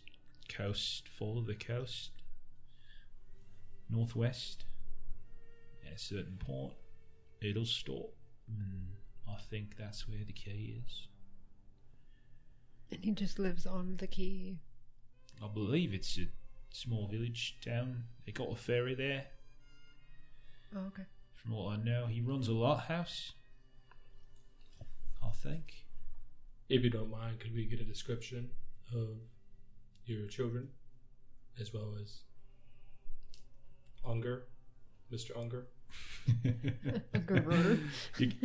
coast, follow the coast, northwest. At a certain point, it'll stop, and I think that's where the key is. And he just lives on the key. I believe it's a small village town. They got a ferry there. Oh, okay. From what I know, he runs a lighthouse. I think. If you don't mind, could we get a description of your children as well as Unger, Mr. Unger? A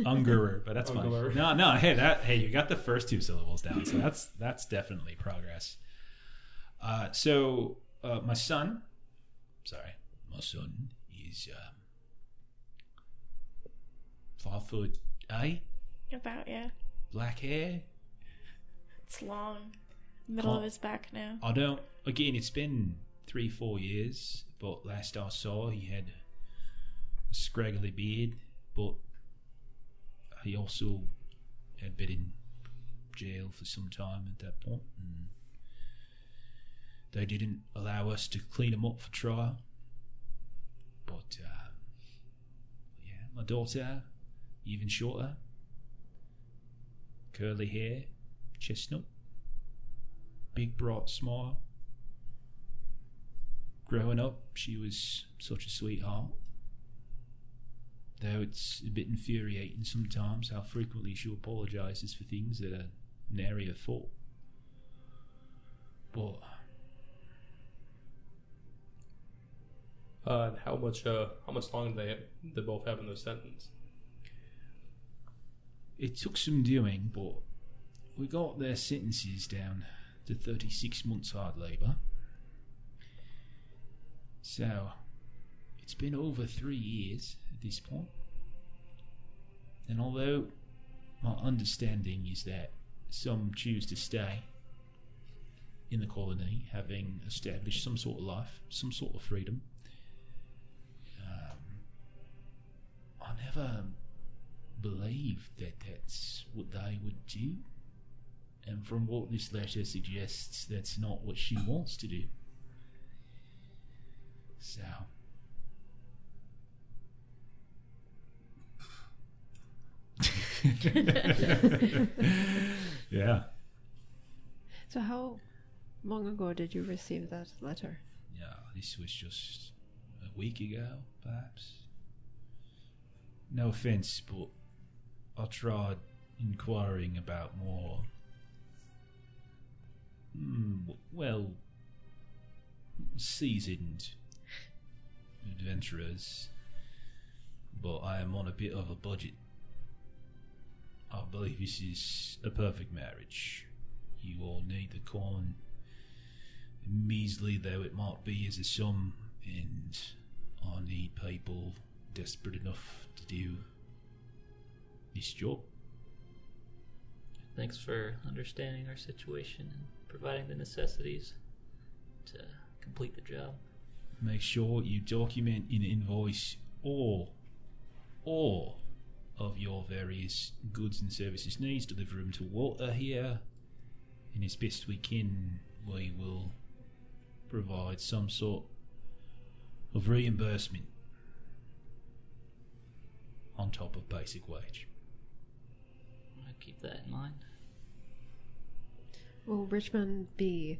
Ungerer, but that's Ungerer. fine. No, no. Hey, that hey, you got the first two syllables down, so that's that's definitely progress. Uh, so uh, my son, sorry, my son is um, five foot eight, About yeah. black hair. It's long. Middle of his back now. I don't. Again, it's been three, four years, but last I saw, he had a scraggly beard, but he also had been in jail for some time at that point, and they didn't allow us to clean him up for trial. But uh, yeah, my daughter, even shorter, curly hair, chestnut big bright smile. Growing up, she was such a sweetheart. Though it's a bit infuriating sometimes how frequently she apologises for things that are nary her fault. But Uh, how much? Uh, how much longer they they both have in their sentence? it took some doing, but we got their sentences down to 36 months hard labour. So, it's been over three years at this point. And although my understanding is that some choose to stay in the colony, having established some sort of life, some sort of freedom, um, I never believed that that's what they would do. And from what this letter suggests, that's not what she wants to do. So. yeah. So how long ago did you receive that letter? Yeah, this was just a week ago, perhaps. No offense, but I tried inquiring about more. Mm, well, seasoned adventurers, but I am on a bit of a budget. I believe this is a perfect marriage. You all need the coin, measly though it might be as a sum, and I need people desperate enough to do this job. Thanks for understanding our situation providing the necessities to complete the job. Make sure you document in invoice all, all of your various goods and services needs. Deliver them to Walter here, and as best we can, we will provide some sort of reimbursement on top of basic wage. I'll keep that in mind. Will Richmond be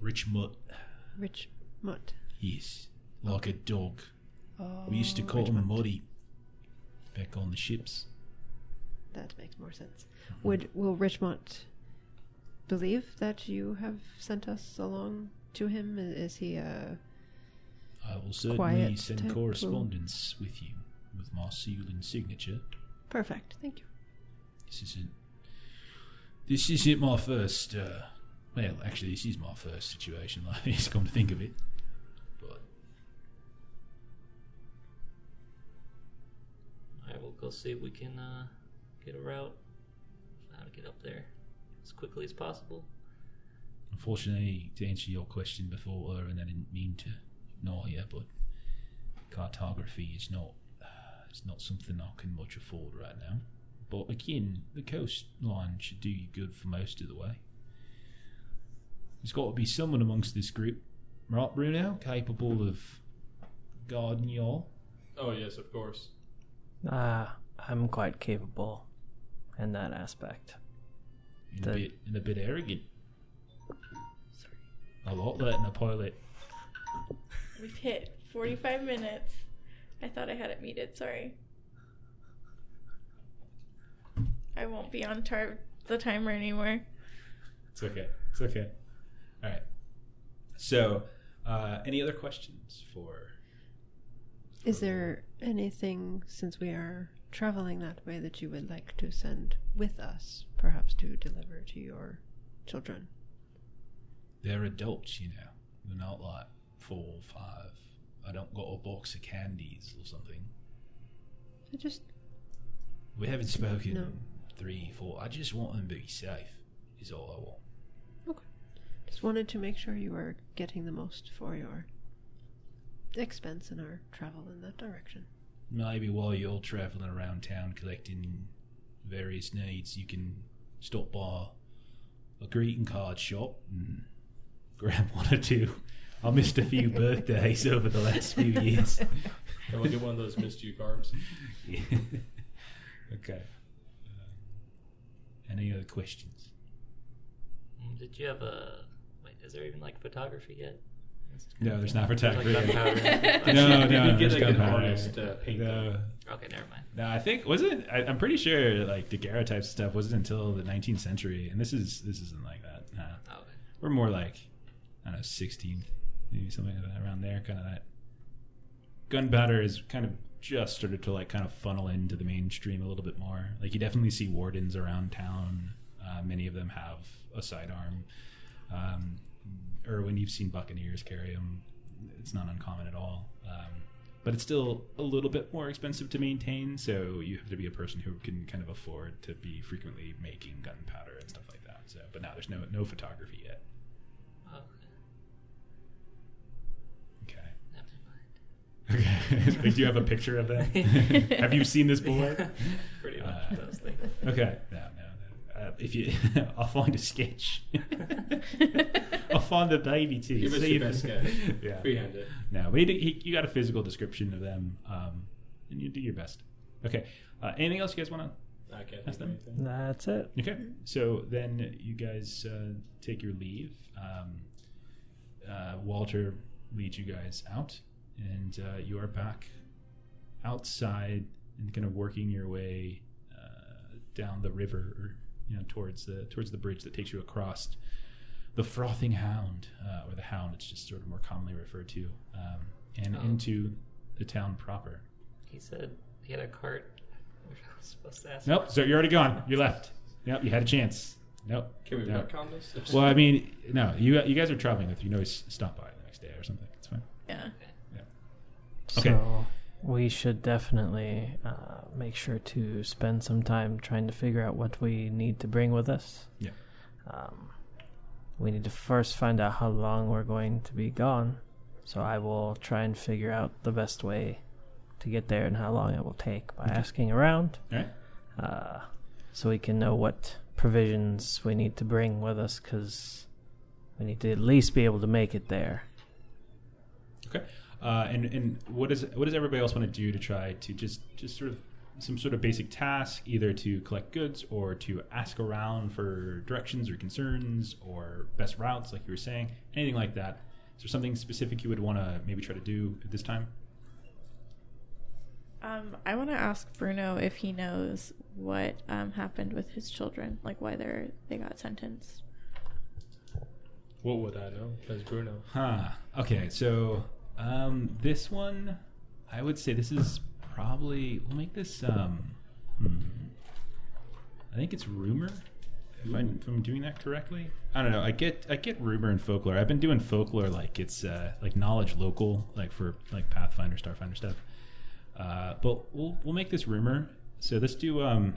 Rich mutt, Rich Mutt? yes, like a dog. Oh, We used to call Richmond. him Muddy back on the ships. That makes more sense. Would will Richmond believe that you have sent us along to him? Is he a I will certainly send correspondence with you with my seal and signature. perfect? Thank you. This isn't. This isn't my first. Uh, well, actually, this is my first situation. Like, it's come to think of it, but I will go see if we can uh, get a route how to get up there as quickly as possible. unfortunately, to answer your question before, and I didn't mean to ignore you, but cartography is not. It's not something I can much afford right now. But again, the coastline should do you good for most of the way. There's got to be someone amongst this group, right, Bruno, capable of guarding you all. Oh yes, of course. Uh, I'm quite capable in that aspect. And a bit and a bit arrogant. I like that in a pilot. We've hit 45 minutes. I thought I had it muted. Sorry. I won't be on tar- the timer anymore. It's okay. It's okay. All right. So, uh, any other questions for? Is there anything since we are traveling that way that you would like to send with us, perhaps to deliver to your children? They're adults, you know. They're not like four or five. I don't got a box of candies or something. I just We haven't spoken No. In three, four. I just want them to be safe. Is all I want. Okay. Just wanted to make sure you were getting the most for your expense in our travel in that direction. Maybe while you're traveling around town collecting various needs, you can stop by a greeting card shop and grab one or two. I missed a few birthdays over the last few years. Can we'll get one of those missed you cards. Yeah. okay. Uh, any other questions? Mm, Did you have a? Wait, is there even like photography yet? No, there's not Like photography. gunpowder. no, You no, could get there's like an gunpowder. artist to paint No. Okay, never mind. No, I think was it. I, I'm pretty sure like the Daguerreotype stuff wasn't until the 19th century, and this is this isn't like that. Nah. Oh, okay. We're more like I don't know 16th, maybe something like that, around there, kind of that. Gunpowder is kind of just started to like kind of funnel into the mainstream a little bit more. Like you definitely see wardens around town. Uh, many of them have a sidearm. Um, or when you've seen buccaneers carry them, it's not uncommon at all. Um, but it's still a little bit more expensive to maintain, so you have to be a person who can kind of afford to be frequently making gunpowder and stuff like that. So, but now there's no no photography yet. Oh, Okay. Never mind. Okay. Do you have a picture of that? have you seen this before? Pretty much. Uh, I was thinking. Okay. No, no, no. Uh, if you, I'll find a sketch. I'll find the baby too. Give us See your if- best sketch. Yeah. Freehand it. No, but you, you, you got a physical description of them, um, and you do your best. Okay. Uh, anything else you guys want to? can't Ask them. anything. That's it. Okay. So then you guys uh, take your leave. Um, uh, Walter leads you guys out, and uh, you are back outside and kind of working your way uh, down the river, or, you know, towards the towards the bridge that takes you across the frothing hound, uh, or the hound. It's just sort of more commonly referred to, um, and Oh. into the town proper. He said he had a cart. I was supposed to ask. Nope, so you're already gone. You left. Yep, you had a chance. Nope. Can we no. retcon this? Well, I mean, no, you you guys are traveling with. You know, always stop by the next day or something. It's fine. Yeah. Okay. So we should definitely uh, make sure to spend some time trying to figure out what we need to bring with us. Yeah. Um, we need to first find out how long we're going to be gone. So I will try and figure out the best way to get there and how long it will take by asking around. All right. Uh, so we can know what provisions we need to bring with us because we need to at least be able to make it there. Okay. Uh, and and what does what does everybody else want to do to try to just just sort of some sort of basic task, either to collect goods or to ask around for directions or concerns or best routes, like you were saying, anything like that. Is there something specific you would want to maybe try to do at this time? Um, I want to ask Bruno if he knows what um, happened with his children, like why they they got sentenced. What would I know as Bruno? Huh. Okay, so um, this one, I would say this is probably. We'll make this. Um, hmm, I think it's rumor. If I'm, if I'm doing that correctly, I don't know. I get I get rumor and folklore. I've been doing folklore like it's uh, like knowledge local, like for like Pathfinder, Starfinder stuff. Uh, but we'll we'll make this rumor. So let's do. Um,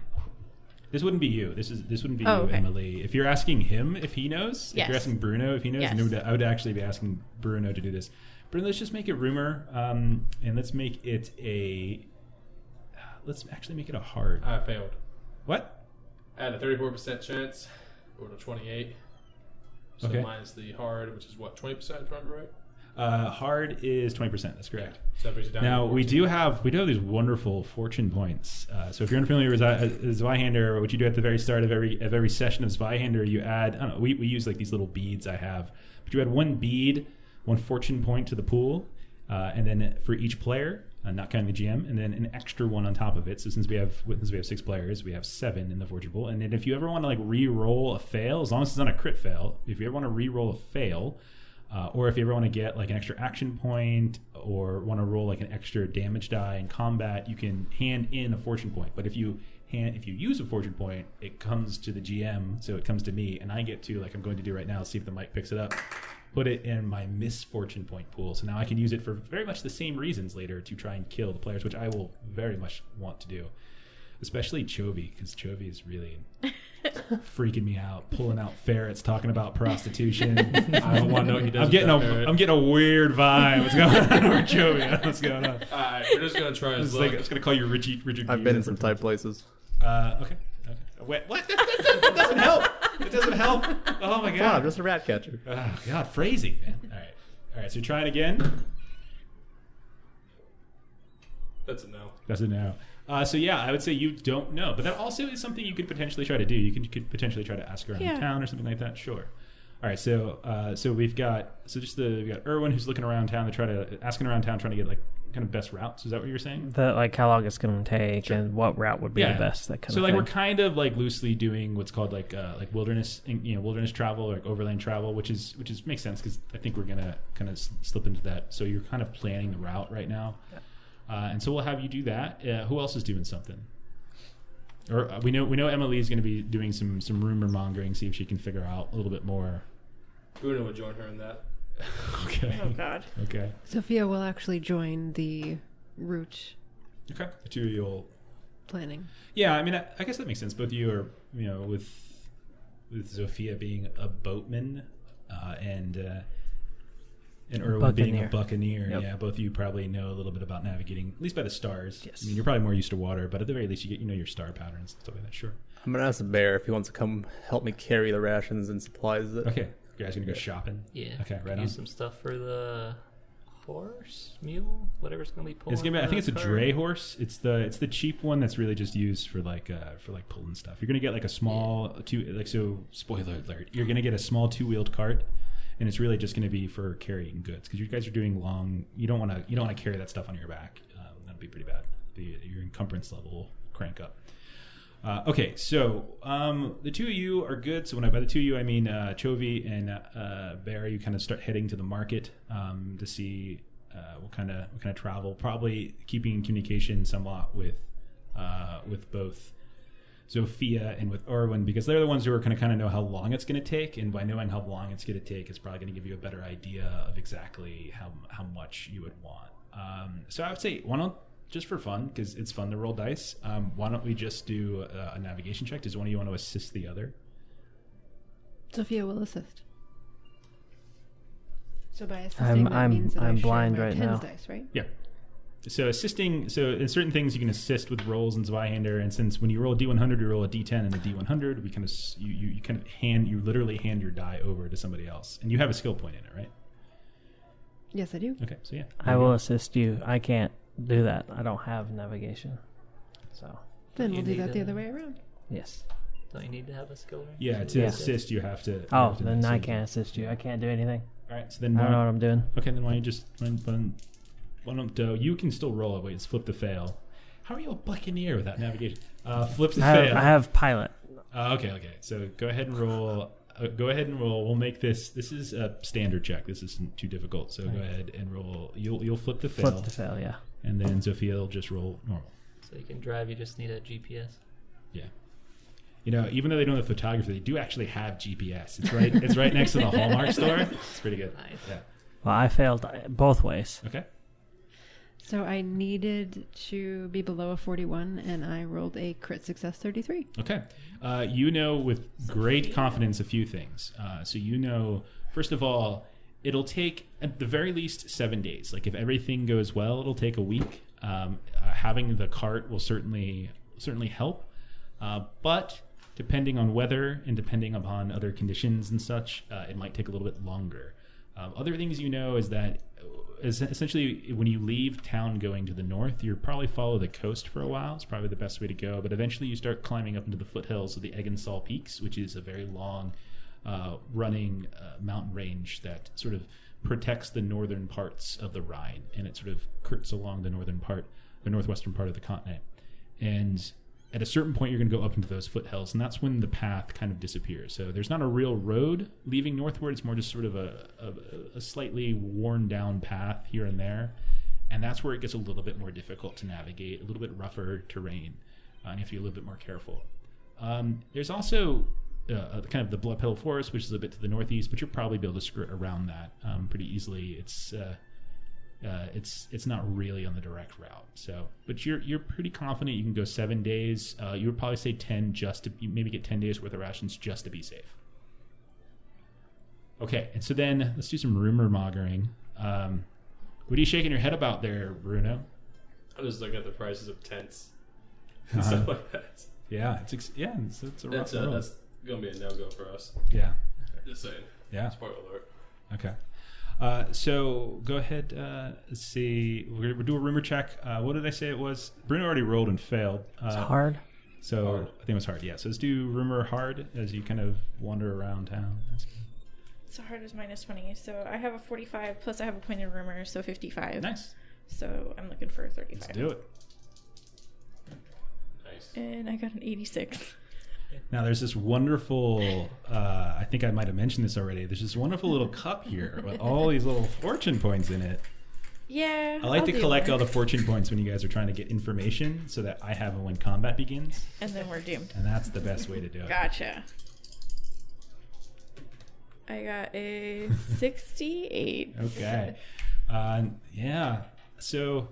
this wouldn't be you. This is this wouldn't be Oh, you, okay. Emily. If you're asking him if he knows, if you're asking Bruno if he knows, Yes. I would actually be asking Bruno to do this. Bruno, let's just make it rumor, um, and let's make it a. Let's actually make it a hard. I failed. what? I had a 34% chance. Or to 28. So Okay. minus the hard, which is what, 20% if I remember right? Uh, hard is twenty percent. That's correct. So that brings it down Now we do have we do have these wonderful fortune points. Uh, so if you're unfamiliar with uh, Zweihander, what you do at the very start of every of every session of Zweihander, you add I don't know. We, we use like these little beads I have, but you add one bead, one fortune point to the pool, uh, and then for each player, uh, not counting the GM, and then an extra one on top of it. So since we have since we have six players, we have seven in the fortune pool. And then if you ever want to like re-roll a fail, as long as it's not a crit fail, if you ever want to re-roll a fail. Uh, or if you ever want to get like an extra action point or want to roll like an extra damage die in combat, you can hand in a fortune point. But if you hand if you use a fortune point, it comes to the GM, so it comes to me, and I get to like I'm going to do right now. See if the mic picks it up. Put it in my misfortune point pool, so now I can use it for very much the same reasons later to try and kill the players, which I will very much want to do. Especially Chovy, because Chovy is really freaking me out, pulling out ferrets, talking about prostitution. I don't want to know what he does. I'm getting with that a ferret. I'm getting a weird vibe. What's going on with Joey? What's going on? Alright, we're just gonna try I his was, like, luck. I was gonna call you Richie Richard. I've Gere been in some tight places. Uh, okay. Okay. Wait, what? That, that- that doesn't help. It doesn't help. Oh my Come on, I'm god. just a rat catcher. Oh god, phrasing, man. All right, all right. So try it again. That's a no. That's a no. Uh, so yeah, I would say you don't know, but that also is something you could potentially try to do. You could, could potentially try to ask around Yeah. town or something like that. Sure. All right, so uh, so we've got so just the we've got Erwin who's looking around town to try to asking around town trying to get like kind of best routes. Is that what you're saying? The like how long it's going to take and what route would be Yeah. the best. That kind so of like thing. we're kind of like loosely doing what's called like uh, like wilderness you know wilderness travel or like overland travel which is which is makes sense because i think we're gonna kind of slip into that so you're kind of planning the route right now uh, and so we'll have you do that uh, who else is doing something or uh, we know we know emily is going to be doing some some rumor mongering see if she can figure out a little bit more Bruno would join her in that. okay Oh God. okay Zofia will actually join the route okay the two of you will planning. Yeah, I mean, I, I guess that makes sense. Both of you are, you know, with with Zofia being a boatman uh, and uh, and Erwin being a Buccaneer. buccaneer. Yep. Yeah, both of you probably know a little bit about navigating, at least by the stars. Yes. I mean, you're probably more used to water, but at the very least, you get you know your star patterns and stuff like that. Sure. I'm gonna ask the bear if he wants to come help me carry the rations and supplies. That Okay, you guys gonna go shopping? Yeah. Okay, right Use on. some stuff for the horse, mule, whatever's gonna be pulling. It's gonna be, I think it's a cart. dray horse. It's the it's the cheap one that's really just used for like uh, for like pulling stuff. You're gonna get like a small two like so spoiler alert. You're gonna get a small two wheeled cart, and it's really just to be for carrying goods because you guys are doing long. You don't want to you don't want to carry that stuff on your back. Um, that'd be pretty bad. The, your encumbrance level will crank up. Uh, okay, so um, the two of you are good. So when I by the two of you, I mean uh, Chovy and uh, Barry. You kind of start heading to the market um, to see uh, what kind of what kind of travel. Probably keeping in communication somewhat with uh, with both Zofia and with Erwin because they're the ones who are going to kind of know how long it's going to take, and by knowing how long it's going to take, it's probably going to give you a better idea of exactly how how much you would want. Um, so I would say why don't just for fun because it's fun to roll dice. Um, why don't we just do a, a navigation check? Does one of you want to assist the other? Zofia will assist. So by assisting, I'm- that I'm- means that I I'm share blind my right tens now. dice, right? Yeah. So assisting, so in certain things you can assist with rolls in Zweihander, and since when you roll a d100, you roll a d10 and a d100, we kind of s- you, you, you kind of hand you literally hand your die over to somebody else, and you have a skill point in it, right? Yes, I do. Okay, so yeah, I will assist you. I can't do that. I don't have navigation. So Then You we'll do need that the a- other way around. yes. Don't you need to have a skill rank? Yeah, to Yeah. assist you have to. you Oh, have to then do I something. can't assist you. I can't do anything. All right, so then I don't know why, what I'm doing. okay, then why don't you just why don't, why don't, why don't uh, you can still roll it? Wait, it's flip to fail. How are you a buccaneer without navigation? Uh, flip to I have, fail. I have pilot. Uh, okay, okay. So go ahead and roll. Uh, go ahead and roll. We'll make this. This is a standard check. This isn't too difficult. So go ahead and roll. You'll you'll flip the fail, Flip to fail. Yeah. And then Zofia will just roll normal. So you can drive, you just need a GPS. Yeah. You know, even though they don't have photography, they do actually have GPS. It's right. it's right next to the Hallmark store. It's pretty good. Nice. Yeah. Well, I failed uh, both ways. Okay. So I needed to be below a 41, and I rolled a crit success 33. Okay. Uh, you know with great confidence a few things. Uh, so you know, first of all, it'll take at the very least seven days. Like if everything goes well, it'll take a week. Um, uh, having the cart will certainly certainly help, uh, but depending on weather and depending upon other conditions and such, uh, it might take a little bit longer. Um, other things you know is that uh, essentially when you leave town going to the north, you probably follow the coast for a while. It's probably the best way to go. But eventually you start climbing up into the foothills of the Eggensall Peaks, which is a very long uh, running uh, mountain range that sort of protects the northern parts of the Rhine, and it sort of curts along the northern part, the northwestern part of the continent. And at a certain point, you're going to go up into those foothills, and that's when the path kind of disappears. So there's not a real road leaving northward; it's more just sort of a, a, a slightly worn down path here and there, and that's where it gets a little bit more difficult to navigate, a little bit rougher terrain, uh, and you have to be a little bit more careful. Um, there's also uh, kind of the Blood Petal Forest, which is a bit to the northeast, but you'll probably be able to skirt around that um, pretty easily. It's uh, uh, it's it's not really on the direct route. So, but you're you're pretty confident you can go seven days. Uh, you would probably say ten just to maybe get ten days worth of rations just to be safe. Okay, and so then let's do some rumor mongering. Um, what are you shaking your head about there, Bruno? I was looking at the prices of tents Uh-huh. and stuff like that. Yeah, it's ex- yeah, it's, it's a rough That's uh, world. that's gonna be a no go for us. yeah, Just saying. yeah. Spoiler alert. Okay. Uh, so go ahead. Uh, let's see. We're gonna do a rumor check. Uh, what did I say it was? Bruno already rolled and failed. Uh, It's hard. So Hard. I think it was hard. Yeah. So let's do rumor hard as you kind of wander around town. So hard is minus 20. So I have a 45, plus I have a pointed rumor, so 55. Nice. So I'm looking for a 35. Let's do it. Nice. And I got an 86. Now there's this wonderful. Uh, I think I might have mentioned this already. There's this wonderful little cup here with all these little fortune points in it. Yeah. I like I'll to collect one. all the fortune points when you guys are trying to get information, so that I have them when combat begins, And then we're doomed. and that's the best way to do it. Gotcha. I got a 68. Okay. Uh, yeah. So,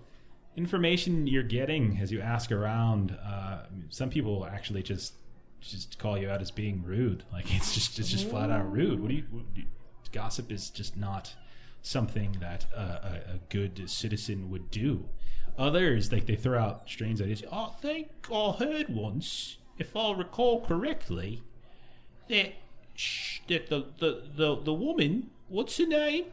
information you're getting as you ask around. Uh, some people actually just just call you out as being rude. Like it's just it's just flat out rude. What do you? What do you gossip is just not something that a, a good citizen would do. Others like they throw out strange ideas. I think I heard once, if I recall correctly, that sh- that the, the, the, the woman, what's her name?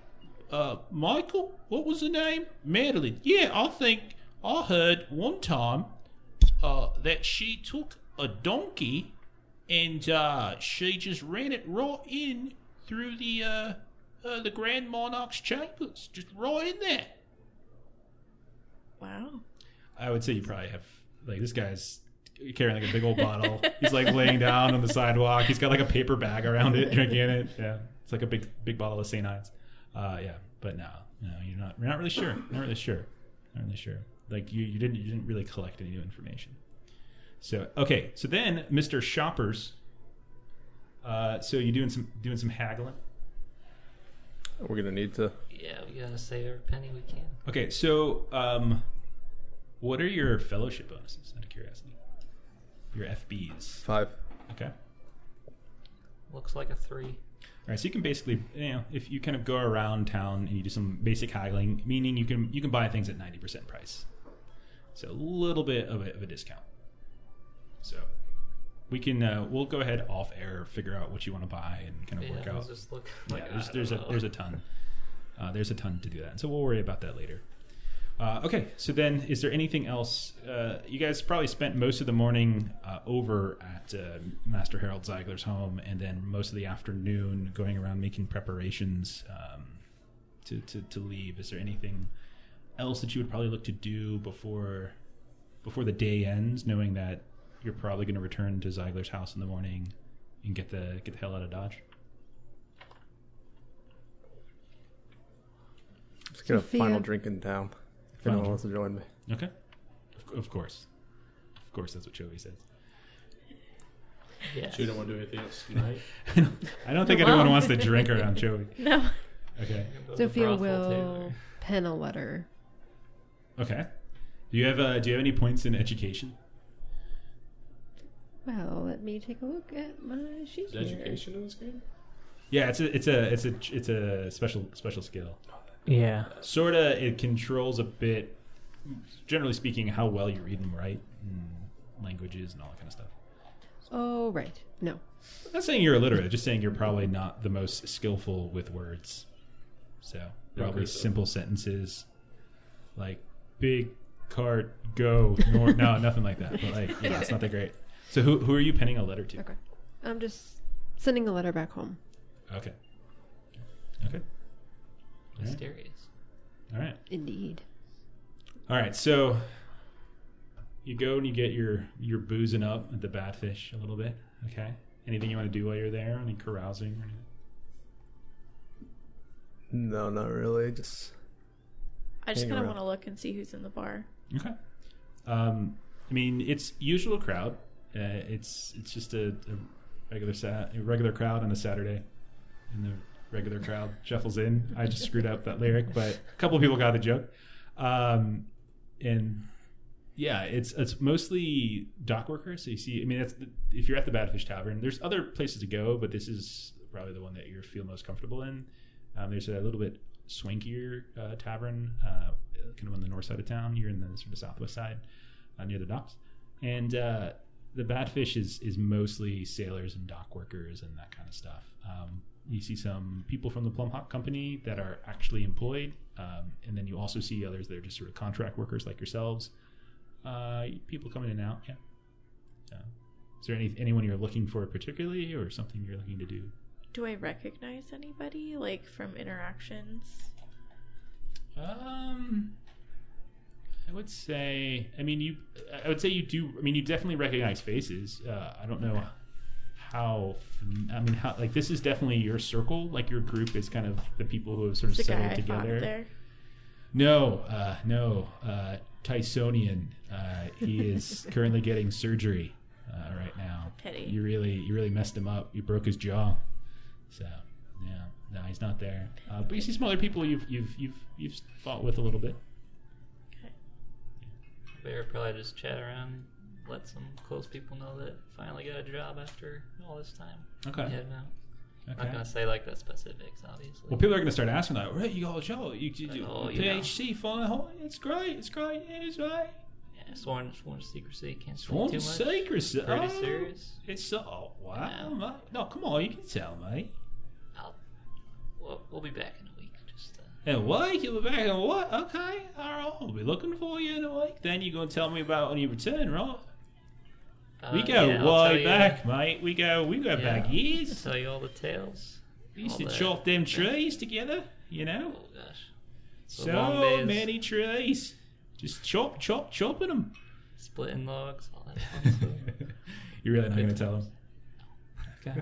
Uh, Michael? What was her name? Madalene. Yeah, I think I heard one time uh, that she took a donkey and uh, she just ran it right in through the uh, uh, the Grand Monarch's chambers, just right in there. Wow. I would say you probably have like this guy's carrying like a big old bottle. He's like laying down on the sidewalk. He's got like a paper bag around it, drinking it. Yeah, it's like a big big bottle of St. Ides. Uh, yeah, but no, no, you're not. You're not really sure. Not really sure. Not really sure. Like you, you didn't you didn't really collect any new information. So okay, so then Mr. Shoppers. Uh, so you doing some doing some haggling? We're gonna need to. Yeah, we gotta save every penny we can. Okay, so um, what are your fellowship bonuses? Out of curiosity, your FBs. Five. Okay. Looks like a three. All right, so you can basically, you know, if you kind of go around town and you do some basic haggling, meaning you can you can buy things at ninety percent price, so a little bit of a, of a discount. So we can uh, we'll go ahead off air figure out what you want to buy and kind of Yeah, work out. just look. yeah, Like, there's there's a there's a ton. Uh, there's a ton to do that, and so we'll worry about that later. Uh, okay, so then is there anything else? Uh, you guys probably spent most of the morning uh, over at uh, Master Harold Zeiger's home, and then most of the afternoon going around making preparations um, to, to to leave. Is there anything else that you would probably look to do before before the day ends, knowing that you're probably going to return to Zeiger's house in the morning and get the get the hell out of Dodge? Just get a final drink in town. If Final anyone wants to join me. Okay. Of, of course. Of course, that's what Chovy says. Yeah. So you don't want to do anything else tonight? I don't think Well. anyone wants to drink around Chovy. No. Okay. Go Zofia will pen a letter. Okay. Do you have uh, Do you have any points in education? Well, let me take a look at my sheet Is here. education in this game? Yeah, it's a it's a it's a it's a special special skill. Oh, yeah. Sorta, it controls a bit. Generally speaking, how well you read and write, and languages, and all that kind of stuff. Oh, right. No. I'm not saying you're illiterate. Just saying you're probably not the most skillful with words. So probably simple sentences, like big cart go north. no, nothing like that. But like, yeah, it's not that great. So who who are you penning a letter to? Okay. I'm just sending a letter back home. Okay. Okay. All right. Mysterious. All right. Indeed. All right. So you go and you get your your boozing up at the Batfish a little bit. Okay. Anything you want to do while you're there? Any carousing? Or anything? No, not really. Just I just Hang kind of around. want to look and see who's in the bar. Okay. Um, I mean, it's usual crowd. Uh, it's it's just a, a regular sa- a regular crowd on a Saturday, and the regular crowd shuffles in. I just screwed up that lyric, but a couple of people got the joke. Um, and yeah, it's it's mostly dock workers. So you see, I mean, that's the, if you're at the Badfish Tavern. There's other places to go, but this is probably the one that you feel most comfortable in. Um, there's a little bit swankier uh, tavern, uh, kind of on the north side of town. You're in the sort of southwest side, uh, near the docks, and uh, the Batfish is is mostly sailors and dock workers and that kind of stuff. Um, you see some people from the Plum Hawk Company that are actually employed, um, and then you also see others that are just sort of contract workers like yourselves. Uh, people coming in and out. Yeah. So, is there any anyone you're looking for particularly, or something you're looking to do? Do I recognize anybody like from interactions? Um, I would say. I mean, you. I would say you do. I mean, you definitely recognize faces. Uh, I don't know how. I mean, how like this is definitely your circle. Like your group is kind of the people who have sort of The guy settled together. there. No, uh, no. Uh, Tysonian. Uh, he is currently getting surgery uh, right now. Pity. You really, you really messed him up. You broke his jaw. So, yeah, no, he's not there. Uh, but you see some other people you've you've you've you've fought with a little bit. Bear probably just chat around, let some close people know that finally got a job after all this time. Okay. Yeah, no. I'm Okay. not gonna say like the specifics, obviously. Well, people are going to start asking that. Right, you got a job. You, you, you, Oh, you. PhD, fine. oh, It's great. It's great. Yeah, it's right. yeah, sworn, sworn secrecy. Can't Sworn too much. secrecy. Pretty oh, serious. It's so. Oh, wow, Yeah. mate. No, come on. You can tell me. I'll, we'll, we'll be back in a week. Just uh, In a week, you'll be back in what? Okay, all right. I'll be looking for you in a week. Then you're going to tell me about when you return, right? uh, we go yeah, way you- back, mate. We go, we go yeah, back years. I'll tell you all the tales. We used All to that. chop them trees together, you know? Oh gosh. The So many trees. Just chop, chop, chopping them. Splitting logs, all that stuff. You're really not going to tell them? Okay.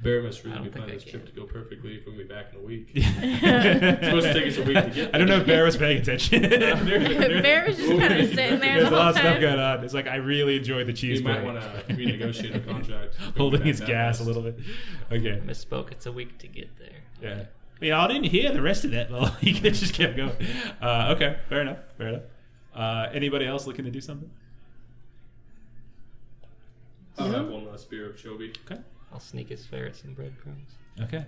Bear must really don't good think plan I this can. trip to go perfectly if we'll be back in a week. it's supposed to take us a week to get I don't know if Bear was paying attention. Bear was just kind of sitting there There's the a lot of stuff time. going on. It's like I really enjoyed the cheese We might want to renegotiate a contract. Holding his Back gas a little bit. Okay. Misspoke. It's a week to get there. Yeah. Yeah, I didn't hear the rest of that. Well, he could just kept going. Uh, okay, fair enough. Fair enough. Uh, anybody else looking to do something? I'll have one last beer of Chovy. Okay. I'll sneak his ferrets and breadcrumbs. Okay.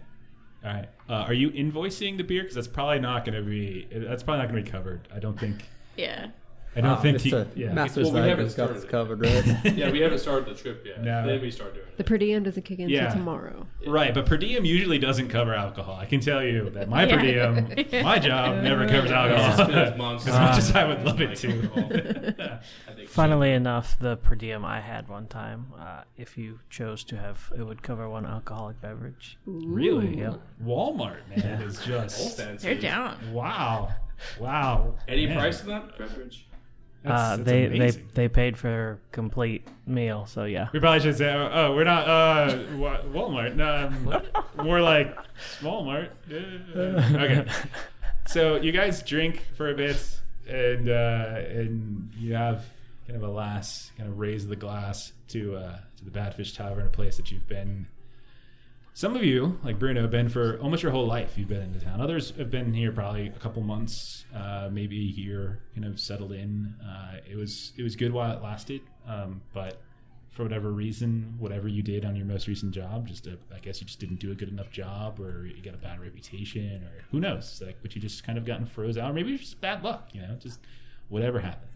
All right. Uh, are you invoicing the beer? Because that's probably not going to be. That's probably not going to be covered. I don't think. Yeah. I don't think. He, Mr. yeah. Master Well, we haven't Zeiger's got this started covered, right? Yeah, we haven't started the trip yet. No. Then we start doing it. The it. per diem doesn't kick in Yeah. until tomorrow. Right, but per diem usually doesn't cover alcohol. I can tell you that my per Yeah. diem, my job never covers It's alcohol. been as much since as I would love it to. I think Funnily enough, the per diem I had one time, uh, if you chose to have, it would cover one alcoholic beverage. really? Yep. Walmart, man, is just fancy. They're down. wow, wow. Any man. price in that beverage? Uh, that's they amazing. they they paid for complete meal, so yeah. We probably should say, oh, oh, we're not uh, Walmart. No, um, more like Walmart. okay. So you guys drink for a bit, and uh, and you have kind of a last kind of raise the glass to uh, to the Badfish Tavern, a place that you've been. Some of you, like Bruno, have been for almost your whole life. You've been in the town. Others have been here probably a couple months, uh, maybe a year, kind of settled in. Uh, it was it was good while it lasted, um, but for whatever reason, whatever you did on your most recent job, just a, I guess you just didn't do a good enough job, or you got a bad reputation, or who knows? Like, but you just kind of gotten froze out, or maybe it's just bad luck. You know, just whatever happened.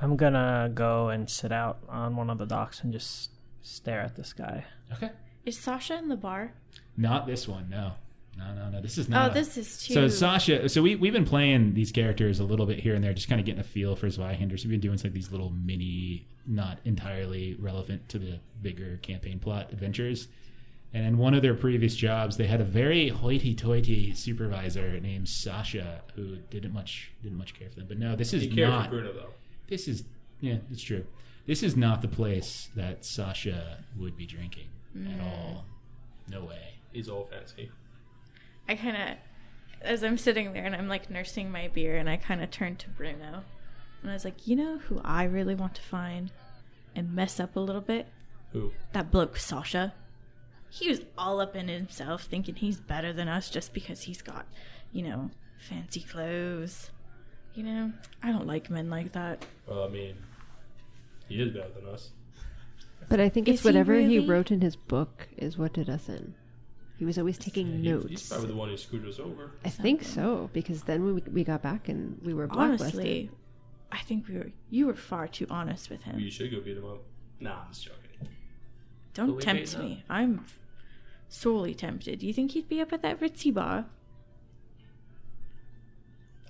I'm gonna go and sit out on one of the docks and just stare at the sky. Okay, Is Sasha in the bar? Not this one. No, no, no, no. This is oh, not. Oh, this is too. So Sasha, so we we've been playing these characters a little bit here and there, just kind of getting a feel for Zweihander. So we've been doing like these little mini, not entirely relevant to the bigger campaign plot adventures. And in one of their previous jobs, they had a very hoity-toity supervisor named Sasha who didn't much didn't much care for them. But no, this is He cared not. for Bruno though. This is yeah, it's true. This is not the place that Sasha would be drinking at mm. all. No way. He's all fancy. I kind of, as I'm sitting there and I'm like nursing my beer, and I kind of turned to Bruno, and I was like, you know who I really want to find and mess up a little bit? Who? That bloke Sasha. He was all up in himself, thinking he's better than us just because he's got, you know, fancy clothes. You know, I don't like men like that. Well, I mean, he is better than us. But I think Is it's he whatever he really? wrote in his book is what did us in. He was always taking He- He's notes. probably the one who screwed us over. I think so because then we we got back and we were blacklisted. Honestly, I think we were. You were far too honest with him. You should go beat him up. Nah, I'm just joking. Don't we tempt beating me. I'm sorely tempted. Do you think he'd be up at that ritzy bar?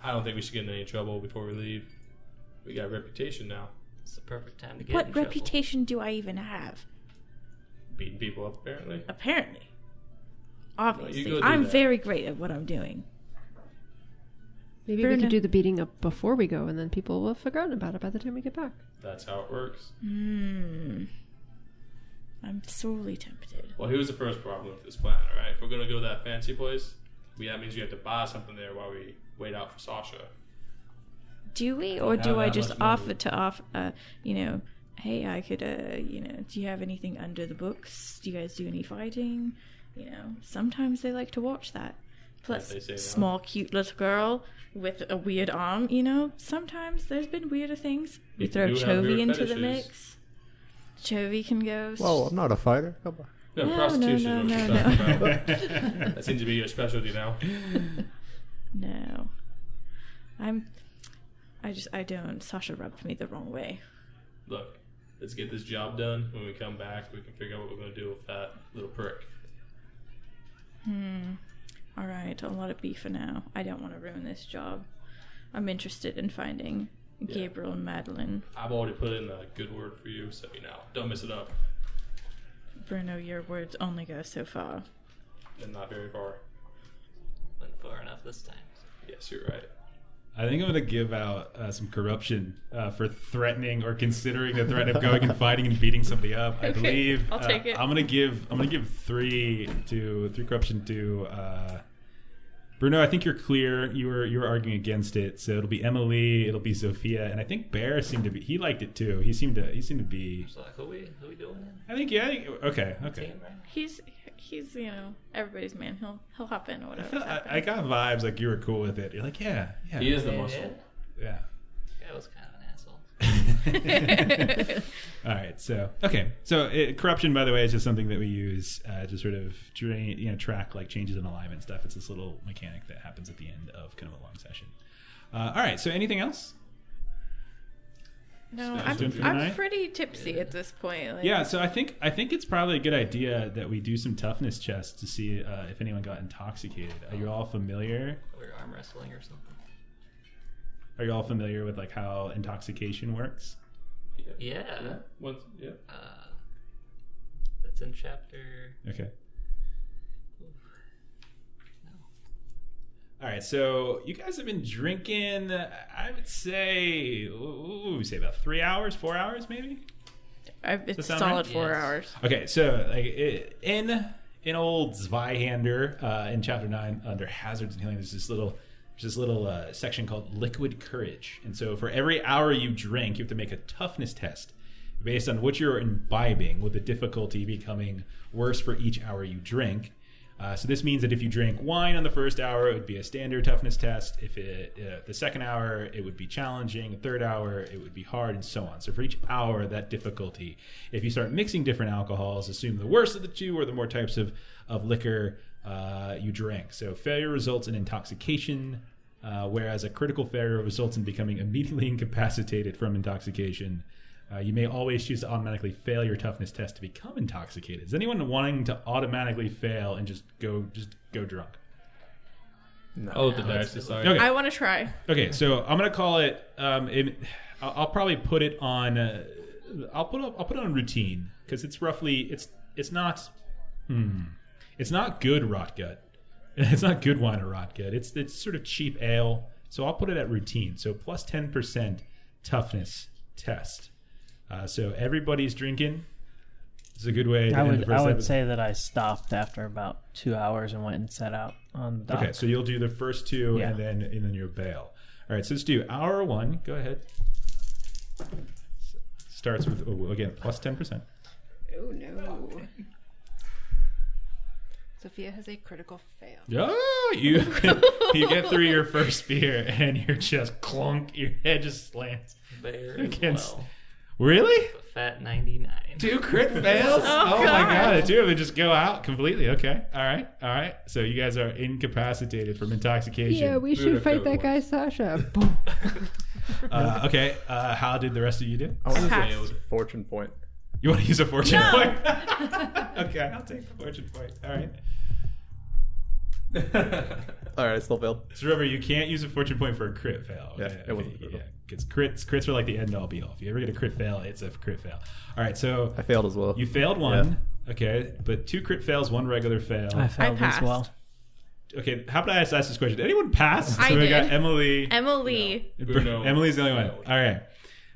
I don't think we should get in any trouble before we leave. We got a reputation now. It's the perfect time to get in What trouble. reputation do I even have? Beating people up, apparently. Apparently. Go Obviously. do I'm that. very great at what I'm doing. Maybe we Bruno. could do the beating up before we go, and then people will have forgotten about it by the time we get back. That's how it works. Hmm. I'm sorely tempted. Well, here's the first problem with this plan, alright? If we're gonna go to that fancy place, we, that means you have to buy something there while we wait out for Sasha. Do we, or do I just offer to offer? Uh, you know, hey, I could. Uh, you know, do you have anything under the books? Do you guys do any fighting? You know, sometimes they like to watch that. Plus, they say no. small, cute little girl with a weird arm. You know, sometimes there's been weirder things. We People throw Chovy weird into the mix. Chovy can go. Whoa, I'm not a fighter. Come on. No, No, prostitution no, no, no, no. that seems to be your specialty now. No, I'm. I just I don't. Sasha rubbed me the wrong way. Look, let's get this job done. When we come back, we can figure out what we're gonna do with that little prick. Hmm. All right, I'll let it be for now. I don't want to ruin this job. I'm interested in finding Yeah. Gabriel and Madalene. I've already put in a good word for you, so you know, don't mess it up. Bruno, your words only go so far. and not very far. Went far enough this time. Yes, you're right. I think I'm going to give out uh, some corruption uh, for threatening or considering the threat of going and fighting and beating somebody up. I Okay, believe I'll uh, take it. I'm going to give I'm going to give three to three corruption to uh, Bruno. I think you're clear. You were you were arguing against it, so it'll be Emily, it'll be Zofia, and I think Bear seemed to be he liked it too. He seemed to he seemed to be. So like, who we who we doing? I think yeah. I think, okay, okay. He's he's you know everybody's man. He'll he'll hop in or whatever. I, I got vibes like you were cool with it. You're like yeah, yeah, He is the Yeah, muscle. yeah. Guy was kind of an asshole. All right, so okay, so it, corruption, by the way, is just something that we use uh, to sort of drain, you know, track like changes in alignment stuff. It's this little mechanic that happens at the end of kind of a long session. Uh, all right, so anything else? No, I'm, I'm pretty tipsy at this point. Like, Yeah, so I think I think it's probably a good idea that we do some toughness chests to see uh, if anyone got intoxicated. Are you all familiar? We're arm wrestling or something. Are you all familiar with like how intoxication works? Yeah. Yeah. Once, yeah. Uh, that's in chapter. Okay. All right, so you guys have been drinking. I would say, ooh, we say about three hours, four hours, maybe. I've, it's that sound solid right? four Yes. hours. Okay, so like i- in in old Zweihander uh, in chapter nine under hazards and healing, there's this little there's this little uh, section called liquid courage, and so for every hour you drink, you have to make a toughness test based on what you're imbibing, with the difficulty becoming worse for each hour you drink. Uh, so this means that if you drink wine on the first hour, it would be a standard toughness test. If it uh, the second hour, it would be challenging. The third hour, it would be hard, and so on. So for each hour, that difficulty. If you start mixing different alcohols, assume the worst of the two or the more types of of liquor uh, you drink. So failure results in intoxication, uh, whereas a critical failure results in becoming immediately incapacitated from intoxication. Uh, you may always choose to automatically fail your toughness test to become intoxicated. Is anyone wanting to automatically fail and just go just go drunk? No. Oh, the Yeah, dice let's- decide. Okay. I want to try. Okay, so I'm gonna call it. Um, it, I'll, I'll probably put it on. Uh, I'll put up, I'll put it on routine because it's roughly it's it's not. Hmm, it's not good rot gut. It's not good wine or rot gut. It's it's sort of cheap ale. So I'll put it at routine. So plus ten percent toughness test. Uh, so everybody's drinking. This is a good way. To I end would the first I would episode. say that I stopped after about two hours and went and set out on the dock. Okay, so you'll do the first two, Yeah. and then and then you'll bail. All right, so let's do hour one. Go ahead. Starts with oh, again plus ten percent. Oh no. Zofia has a critical fail. Oh, you you get through your first beer, and you're just clunk. Your head just slants. Bear as Against- well. Really? Fat 99. Two crit fails? Oh, my God. god! The two of them just go out completely. Okay. All right. All right. So you guys are incapacitated from intoxication. Yeah, we should fight that guy Sasha. Boom. Uh, okay. Uh, how did the rest of you do? I want to Passed. use a fortune point. You want to use a fortune No. point? okay, I'll take the fortune point. All right. All right, I still failed. So remember, you can't use a fortune point for a crit fail. Yeah, okay? it wasn't Yeah, critical. Because crits crits are like the end all be all. If you ever get a crit fail, it's a crit fail. All right, so I failed as well. you failed one. Okay, but two crit fails, one regular fail. I failed as well. Okay, how about I ask this question? Did anyone pass? I so we did. got Emily. Emily. Bruno Emily's the only one. failed. All right.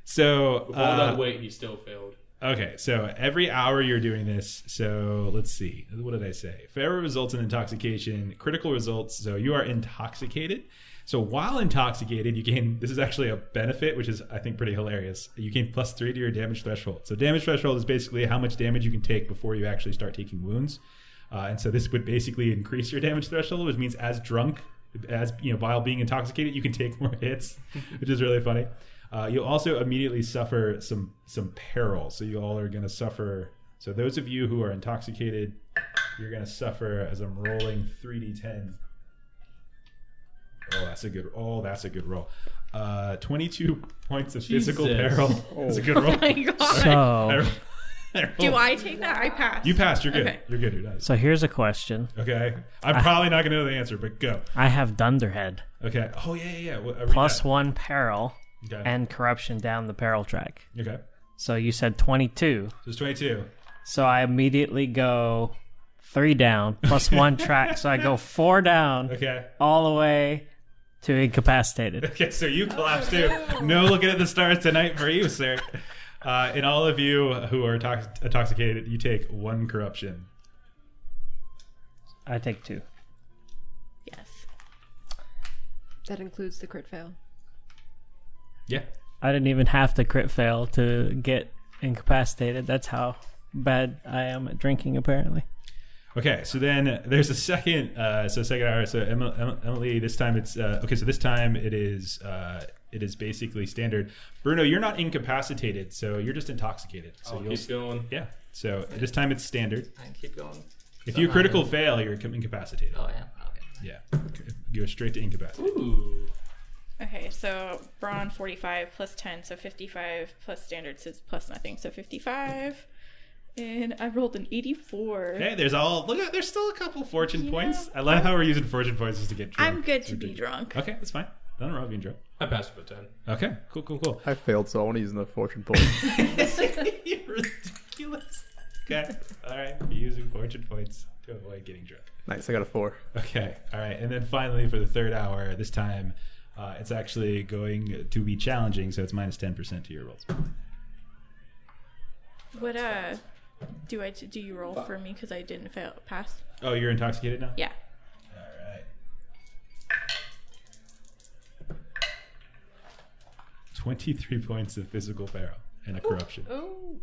So With all uh, that weight, he still failed. Okay, so every hour you're doing this. So let's see. What did I say? Failure results in intoxication. Critical results. So you are intoxicated. So while intoxicated, you gain. This is actually a benefit, which is I think pretty hilarious. You gain plus three to your damage threshold. So damage threshold is basically how much damage you can take before you actually start taking wounds. Uh, and so this would basically increase your damage threshold, which means as drunk, as you know, while being intoxicated, you can take more hits, which is really funny. Uh, you'll also immediately suffer some some peril. So you all are going to suffer. So those of you who are intoxicated, you're going to suffer as I'm rolling 3d10. Oh, that's a good. Oh, that's a good roll. Uh, 22 points of physical Jesus. peril. That's a good roll. Oh my god. I So roll- Do I take that? I pass. You passed. You're good. Okay. You're good. You're done. so here's a question. Okay. I'm probably not going to know the answer, but go. I have Dunderhead Okay. Oh yeah, yeah, yeah. Well, uh, read plus that. one peril Okay. and corruption down the peril track. okay. So you said 22. So it's 22. So I immediately go three down plus one track, so I go four down Okay. all the way to incapacitated. Okay, so you collapse too. No looking at the stars tonight for you, sir. Uh, and all of you who are tox- intoxicated, you take one corruption. I take two. Yes. That includes the crit fail. Yeah. I didn't even have to crit fail to get incapacitated. That's how bad I am at drinking, apparently. Okay, so then there's a second, uh, so second hour. So Emily, Emily this time it's uh, okay. So this time it is uh, it is basically standard. Bruno, you're not incapacitated, so you're just intoxicated. So I'll you'll keep going. yeah. So this time it's standard. I keep going. If you critical fail, you're incapacitated. Oh yeah. Okay. Yeah, go straight to incapacitated. Ooh. Okay, so brawn 45 plus 10, so 55 plus standards is plus nothing, so 55. And I rolled an 84. Okay, there's all look. at There's still a couple fortune You points. know, I love how we're using fortune points just to get drunk. I'm good to be drunk. Okay, that's fine. Nothing wrong with being drunk. I passed with a 10. Okay, cool, cool, cool. I failed, so I want to use the fortune point. You're ridiculous. Okay, all right. You're using fortune points to avoid getting drunk. nice, I got a four. Okay, all right. And then finally, for the third hour, this time uh, it's actually going to be challenging, so it's minus minus ten percent to your rolls. What, uh, do I, do you roll for me because I didn't fail, pass? Oh, you're intoxicated now. Yeah. All right. Twenty-three points of physical peril and a corruption. Oh.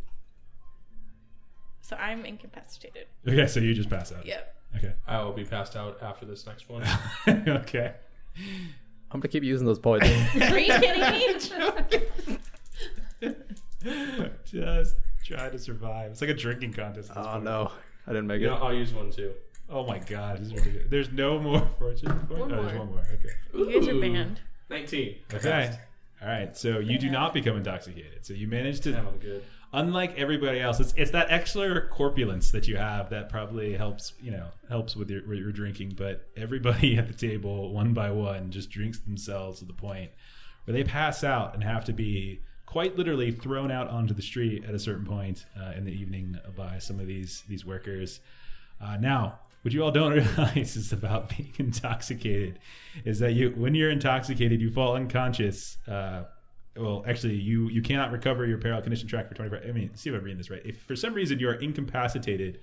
So I'm incapacitated. Okay, so you just pass out. Yep. Okay. I will be passed out after this next one. okay. I'm gonna keep using those points. Are you kidding me? just try to survive. It's like a drinking contest. at this oh point. no, I didn't make you it. know, I'll use one too. Oh my god, this is ridiculous. There's no more fortune point. One oh, there's more. one more. Okay. You guys are Ooh. banned. 19. Okay. All right. So you do not become intoxicated. So you manage to Damn, I'm good. unlike everybody else, it's, it's that extra corpulence that you have that probably helps, you know, helps with your, with your drinking. But everybody at the table, one by one, just drinks themselves to the point where they pass out and have to be quite literally thrown out onto the street at a certain point uh, in the evening by some of these these workers. Uh, now, what you all don't realize is about being intoxicated is that you, when you're intoxicated, you fall unconscious. Uh, well, actually, you you cannot recover your peril condition track for 24. I mean, see if I'm reading this right. If for some reason you are incapacitated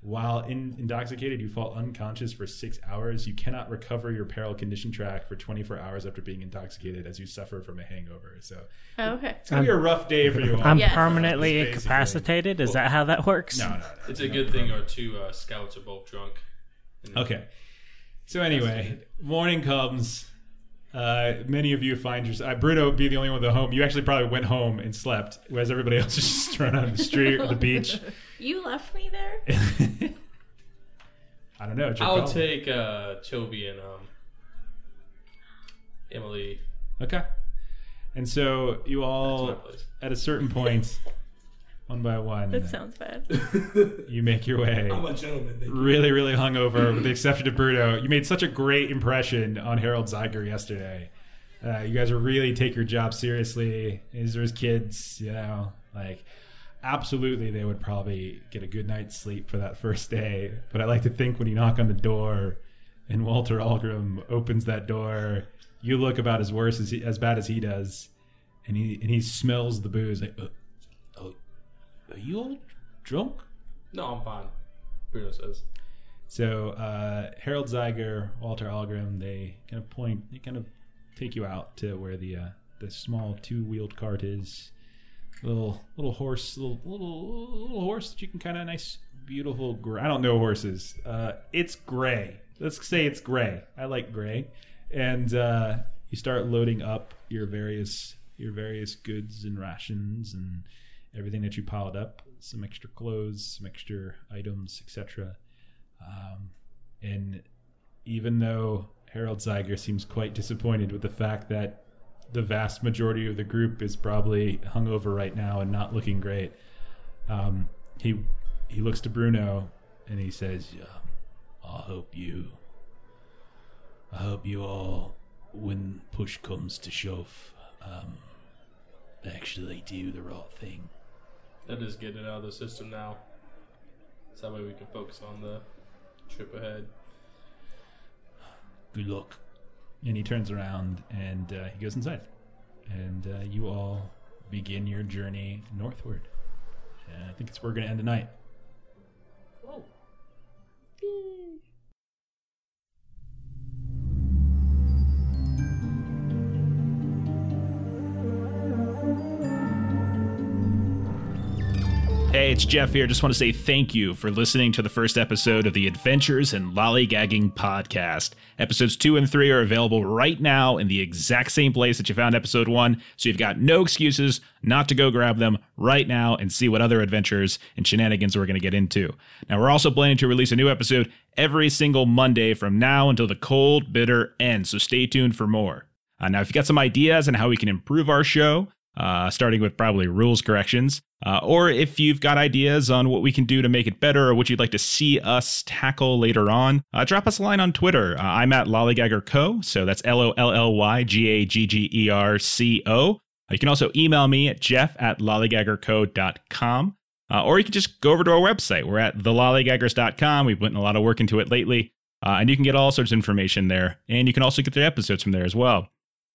while in, intoxicated, you fall unconscious for six hours. You cannot recover your peril condition track for 24 hours after being intoxicated, as you suffer from a hangover. So Oh, okay. it's gonna be a rough day for you all. I'm Yes. permanently Basically. incapacitated. Is that how that works? No, no, no. It's a good thing our two uh, scouts are both drunk. Okay. So anyway, morning comes. Uh, many of you find yourself. Uh, Bruno being the only one at the home. You actually probably went home and slept, whereas everybody else is just thrown out on the street or the beach. You left me there? I don't know. it's your I'll call. take uh, Chovy and um, Emily Okay. And so you to my all, place. at a certain point, one by one, That sounds bad. you make your way. I'm a gentleman. Thank you. really, really hungover, with the exception of Bruno. You made such a great impression on Harold Zeiger yesterday. Uh, you guys really take your job seriously. These are his kids, you know, like absolutely they would probably get a good night's sleep for that first day. But I like to think when you knock on the door and Walter Algrim opens that door, you look about as worse as he, as bad as he does, and he and he smells the booze. Like, uh, oh, are you all drunk? No, I'm fine. Bruno says. So uh, Harold Zeiger, Walter Algrim, they kind of point, they kind of take you out to where the uh, the small two wheeled cart is. Little little horse, little little little horse that you can kind of nice, beautiful. Gray. I don't know horses. Uh, it's gray. Let's say it's gray. I like gray, and uh, you start loading up your various your various goods and rations and everything that you piled up. Some extra clothes, some extra items, etc. Um, and even though Harold Zeiger seems quite disappointed with the fact that the vast majority of the group is probably hungover right now and not looking great, um, he he looks to Bruno and he says, "I hope you, I hope you all, when push comes to shove, um, actually do the right thing." That is getting out of the system now. So that way we can focus on the trip ahead. Good luck. And he turns around and uh, he goes inside. And uh, you all begin your journey northward. And I think it's where we're going to end the night. Hey, it's Jeff here. Just want to say thank you for listening to the first episode of the Adventures in Lollygagging podcast. Episodes two and three are available right now in the exact same place that you found episode one, so you've got no excuses not to go grab them right now and see what other adventures and shenanigans we're going to get into. Now, we're also planning to release a new episode every single Monday from now until the cold, bitter end, so stay tuned for more. Uh, now, if you've got some ideas on how we can improve our show, uh, starting with probably rules corrections, uh, or if you've got ideas on what we can do to make it better or what you'd like to see us tackle later on, uh, drop us a line on Twitter. Uh, I'm at Lollygagger Co. So that's L O L L Y G A G G E R C O. You can also email me at jeff at lollygaggerco.com. Uh, or you can just go over to our website. We're at thelollygaggers.com. We've put in a lot of work into it lately. Uh, and you can get all sorts of information there. And you can also get the episodes from there as well.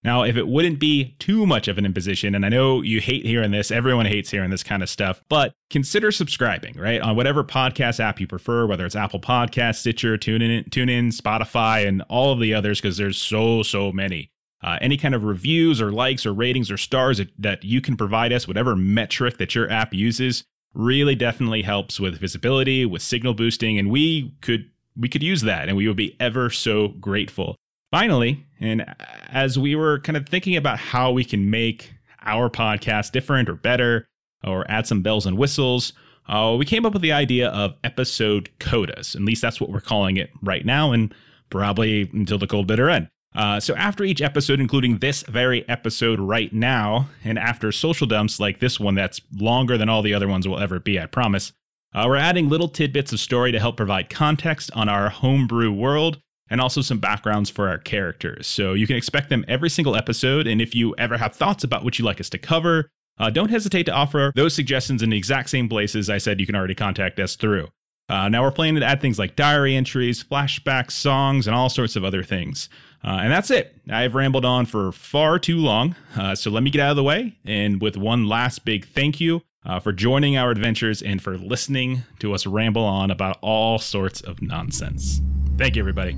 Now, if it wouldn't be too much of an imposition, and I know you hate hearing this, everyone hates hearing this kind of stuff, but consider subscribing, right? On whatever podcast app you prefer, whether it's Apple Podcast, Stitcher, TuneIn, TuneIn Spotify, and all of the others, because there's so, so many. Uh, any kind of reviews or likes or ratings or stars that, that you can provide us, whatever metric that your app uses, really definitely helps with visibility, with signal boosting, and we could we could use that, and we would be ever so grateful. Finally, and as we were kind of thinking about how we can make our podcast different or better, or add some bells and whistles, uh, we came up with the idea of episode codas. At least that's what we're calling it right now, and probably until the cold bitter end. Uh, so after each episode, including this very episode right now, and after social dumps like this one that's longer than all the other ones will ever be, I promise, uh, we're adding little tidbits of story to help provide context on our homebrew world and also some backgrounds for our characters. So you can expect them every single episode. And if you ever have thoughts about what you'd like us to cover, uh, don't hesitate to offer those suggestions in the exact same places I said you can already contact us through. Uh, now we're planning to add things like diary entries, flashbacks, songs, and all sorts of other things. Uh, and that's it. I've rambled on for far too long. Uh, so let me get out of the way. And with one last big thank you uh, for joining our adventures and for listening to us ramble on about all sorts of nonsense. Thank you, everybody.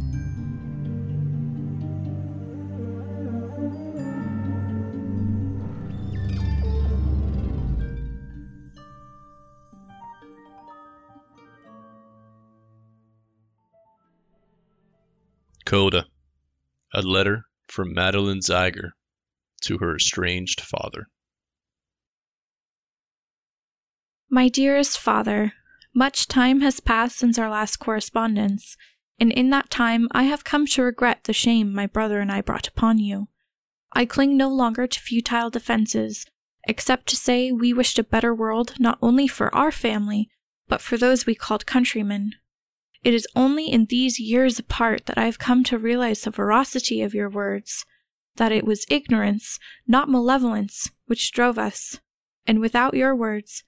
Coda. A letter from Madalene Zeiger to her estranged father. My dearest father, much time has passed since our last correspondence, and in that time I have come to regret the shame my brother and I brought upon you. I cling no longer to futile defenses, except to say we wished a better world not only for our family, but for those we called countrymen. It is only in these years apart that I have come to realize the veracity of your words, that it was ignorance, not malevolence, which drove us. And without your words,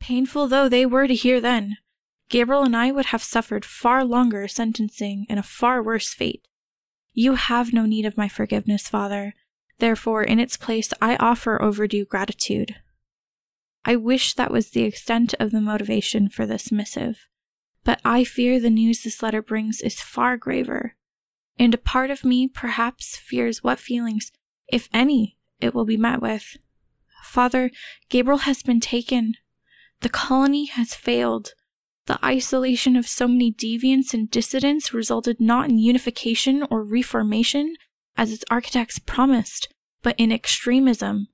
painful though they were to hear then, Gabriel and I would have suffered far longer sentencing and a far worse fate. You have no need of my forgiveness, Father. Therefore, in its place, I offer overdue gratitude. I wish that was the extent of the motivation for this missive, but I fear the news this letter brings is far graver, and a part of me perhaps fears what feelings, if any, it will be met with. Father, Gabriel has been taken. The colony has failed. The isolation of so many deviants and dissidents resulted not in unification or reformation, as its architects promised, but in extremism.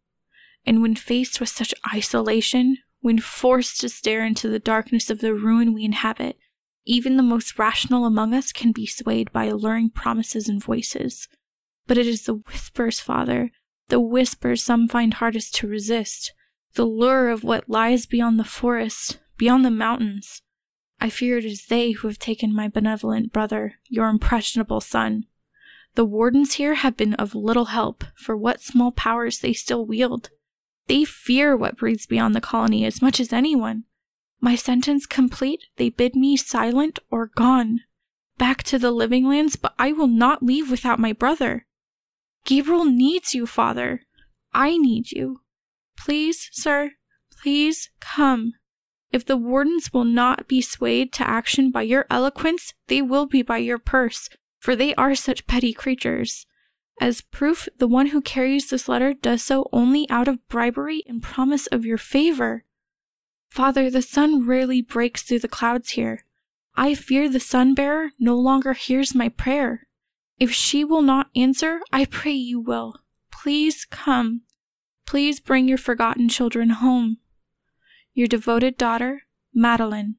And when faced with such isolation, when forced to stare into the darkness of the ruin we inhabit, even the most rational among us can be swayed by alluring promises and voices. But it is the whispers, Father, the whispers some find hardest to resist, the lure of what lies beyond the forest, beyond the mountains. I fear it is they who have taken my benevolent brother, your impressionable son. The wardens here have been of little help, for what small powers they still wield. They fear what breathes beyond the colony as much as anyone. My sentence complete, they bid me silent or gone. back to the living lands, but I will not leave without my brother. Gabriel needs you, father. I need you. Please, sir, please come. If the wardens will not be swayed to action by your eloquence, they will be by your purse, for they are such petty creatures. As proof, the one who carries this letter does so only out of bribery and promise of your favor. Father, the sun rarely breaks through the clouds here. I fear the sun bearer no longer hears my prayer. If she will not answer, I pray you will. Please come. Please bring your forgotten children home. Your devoted daughter, Madalene.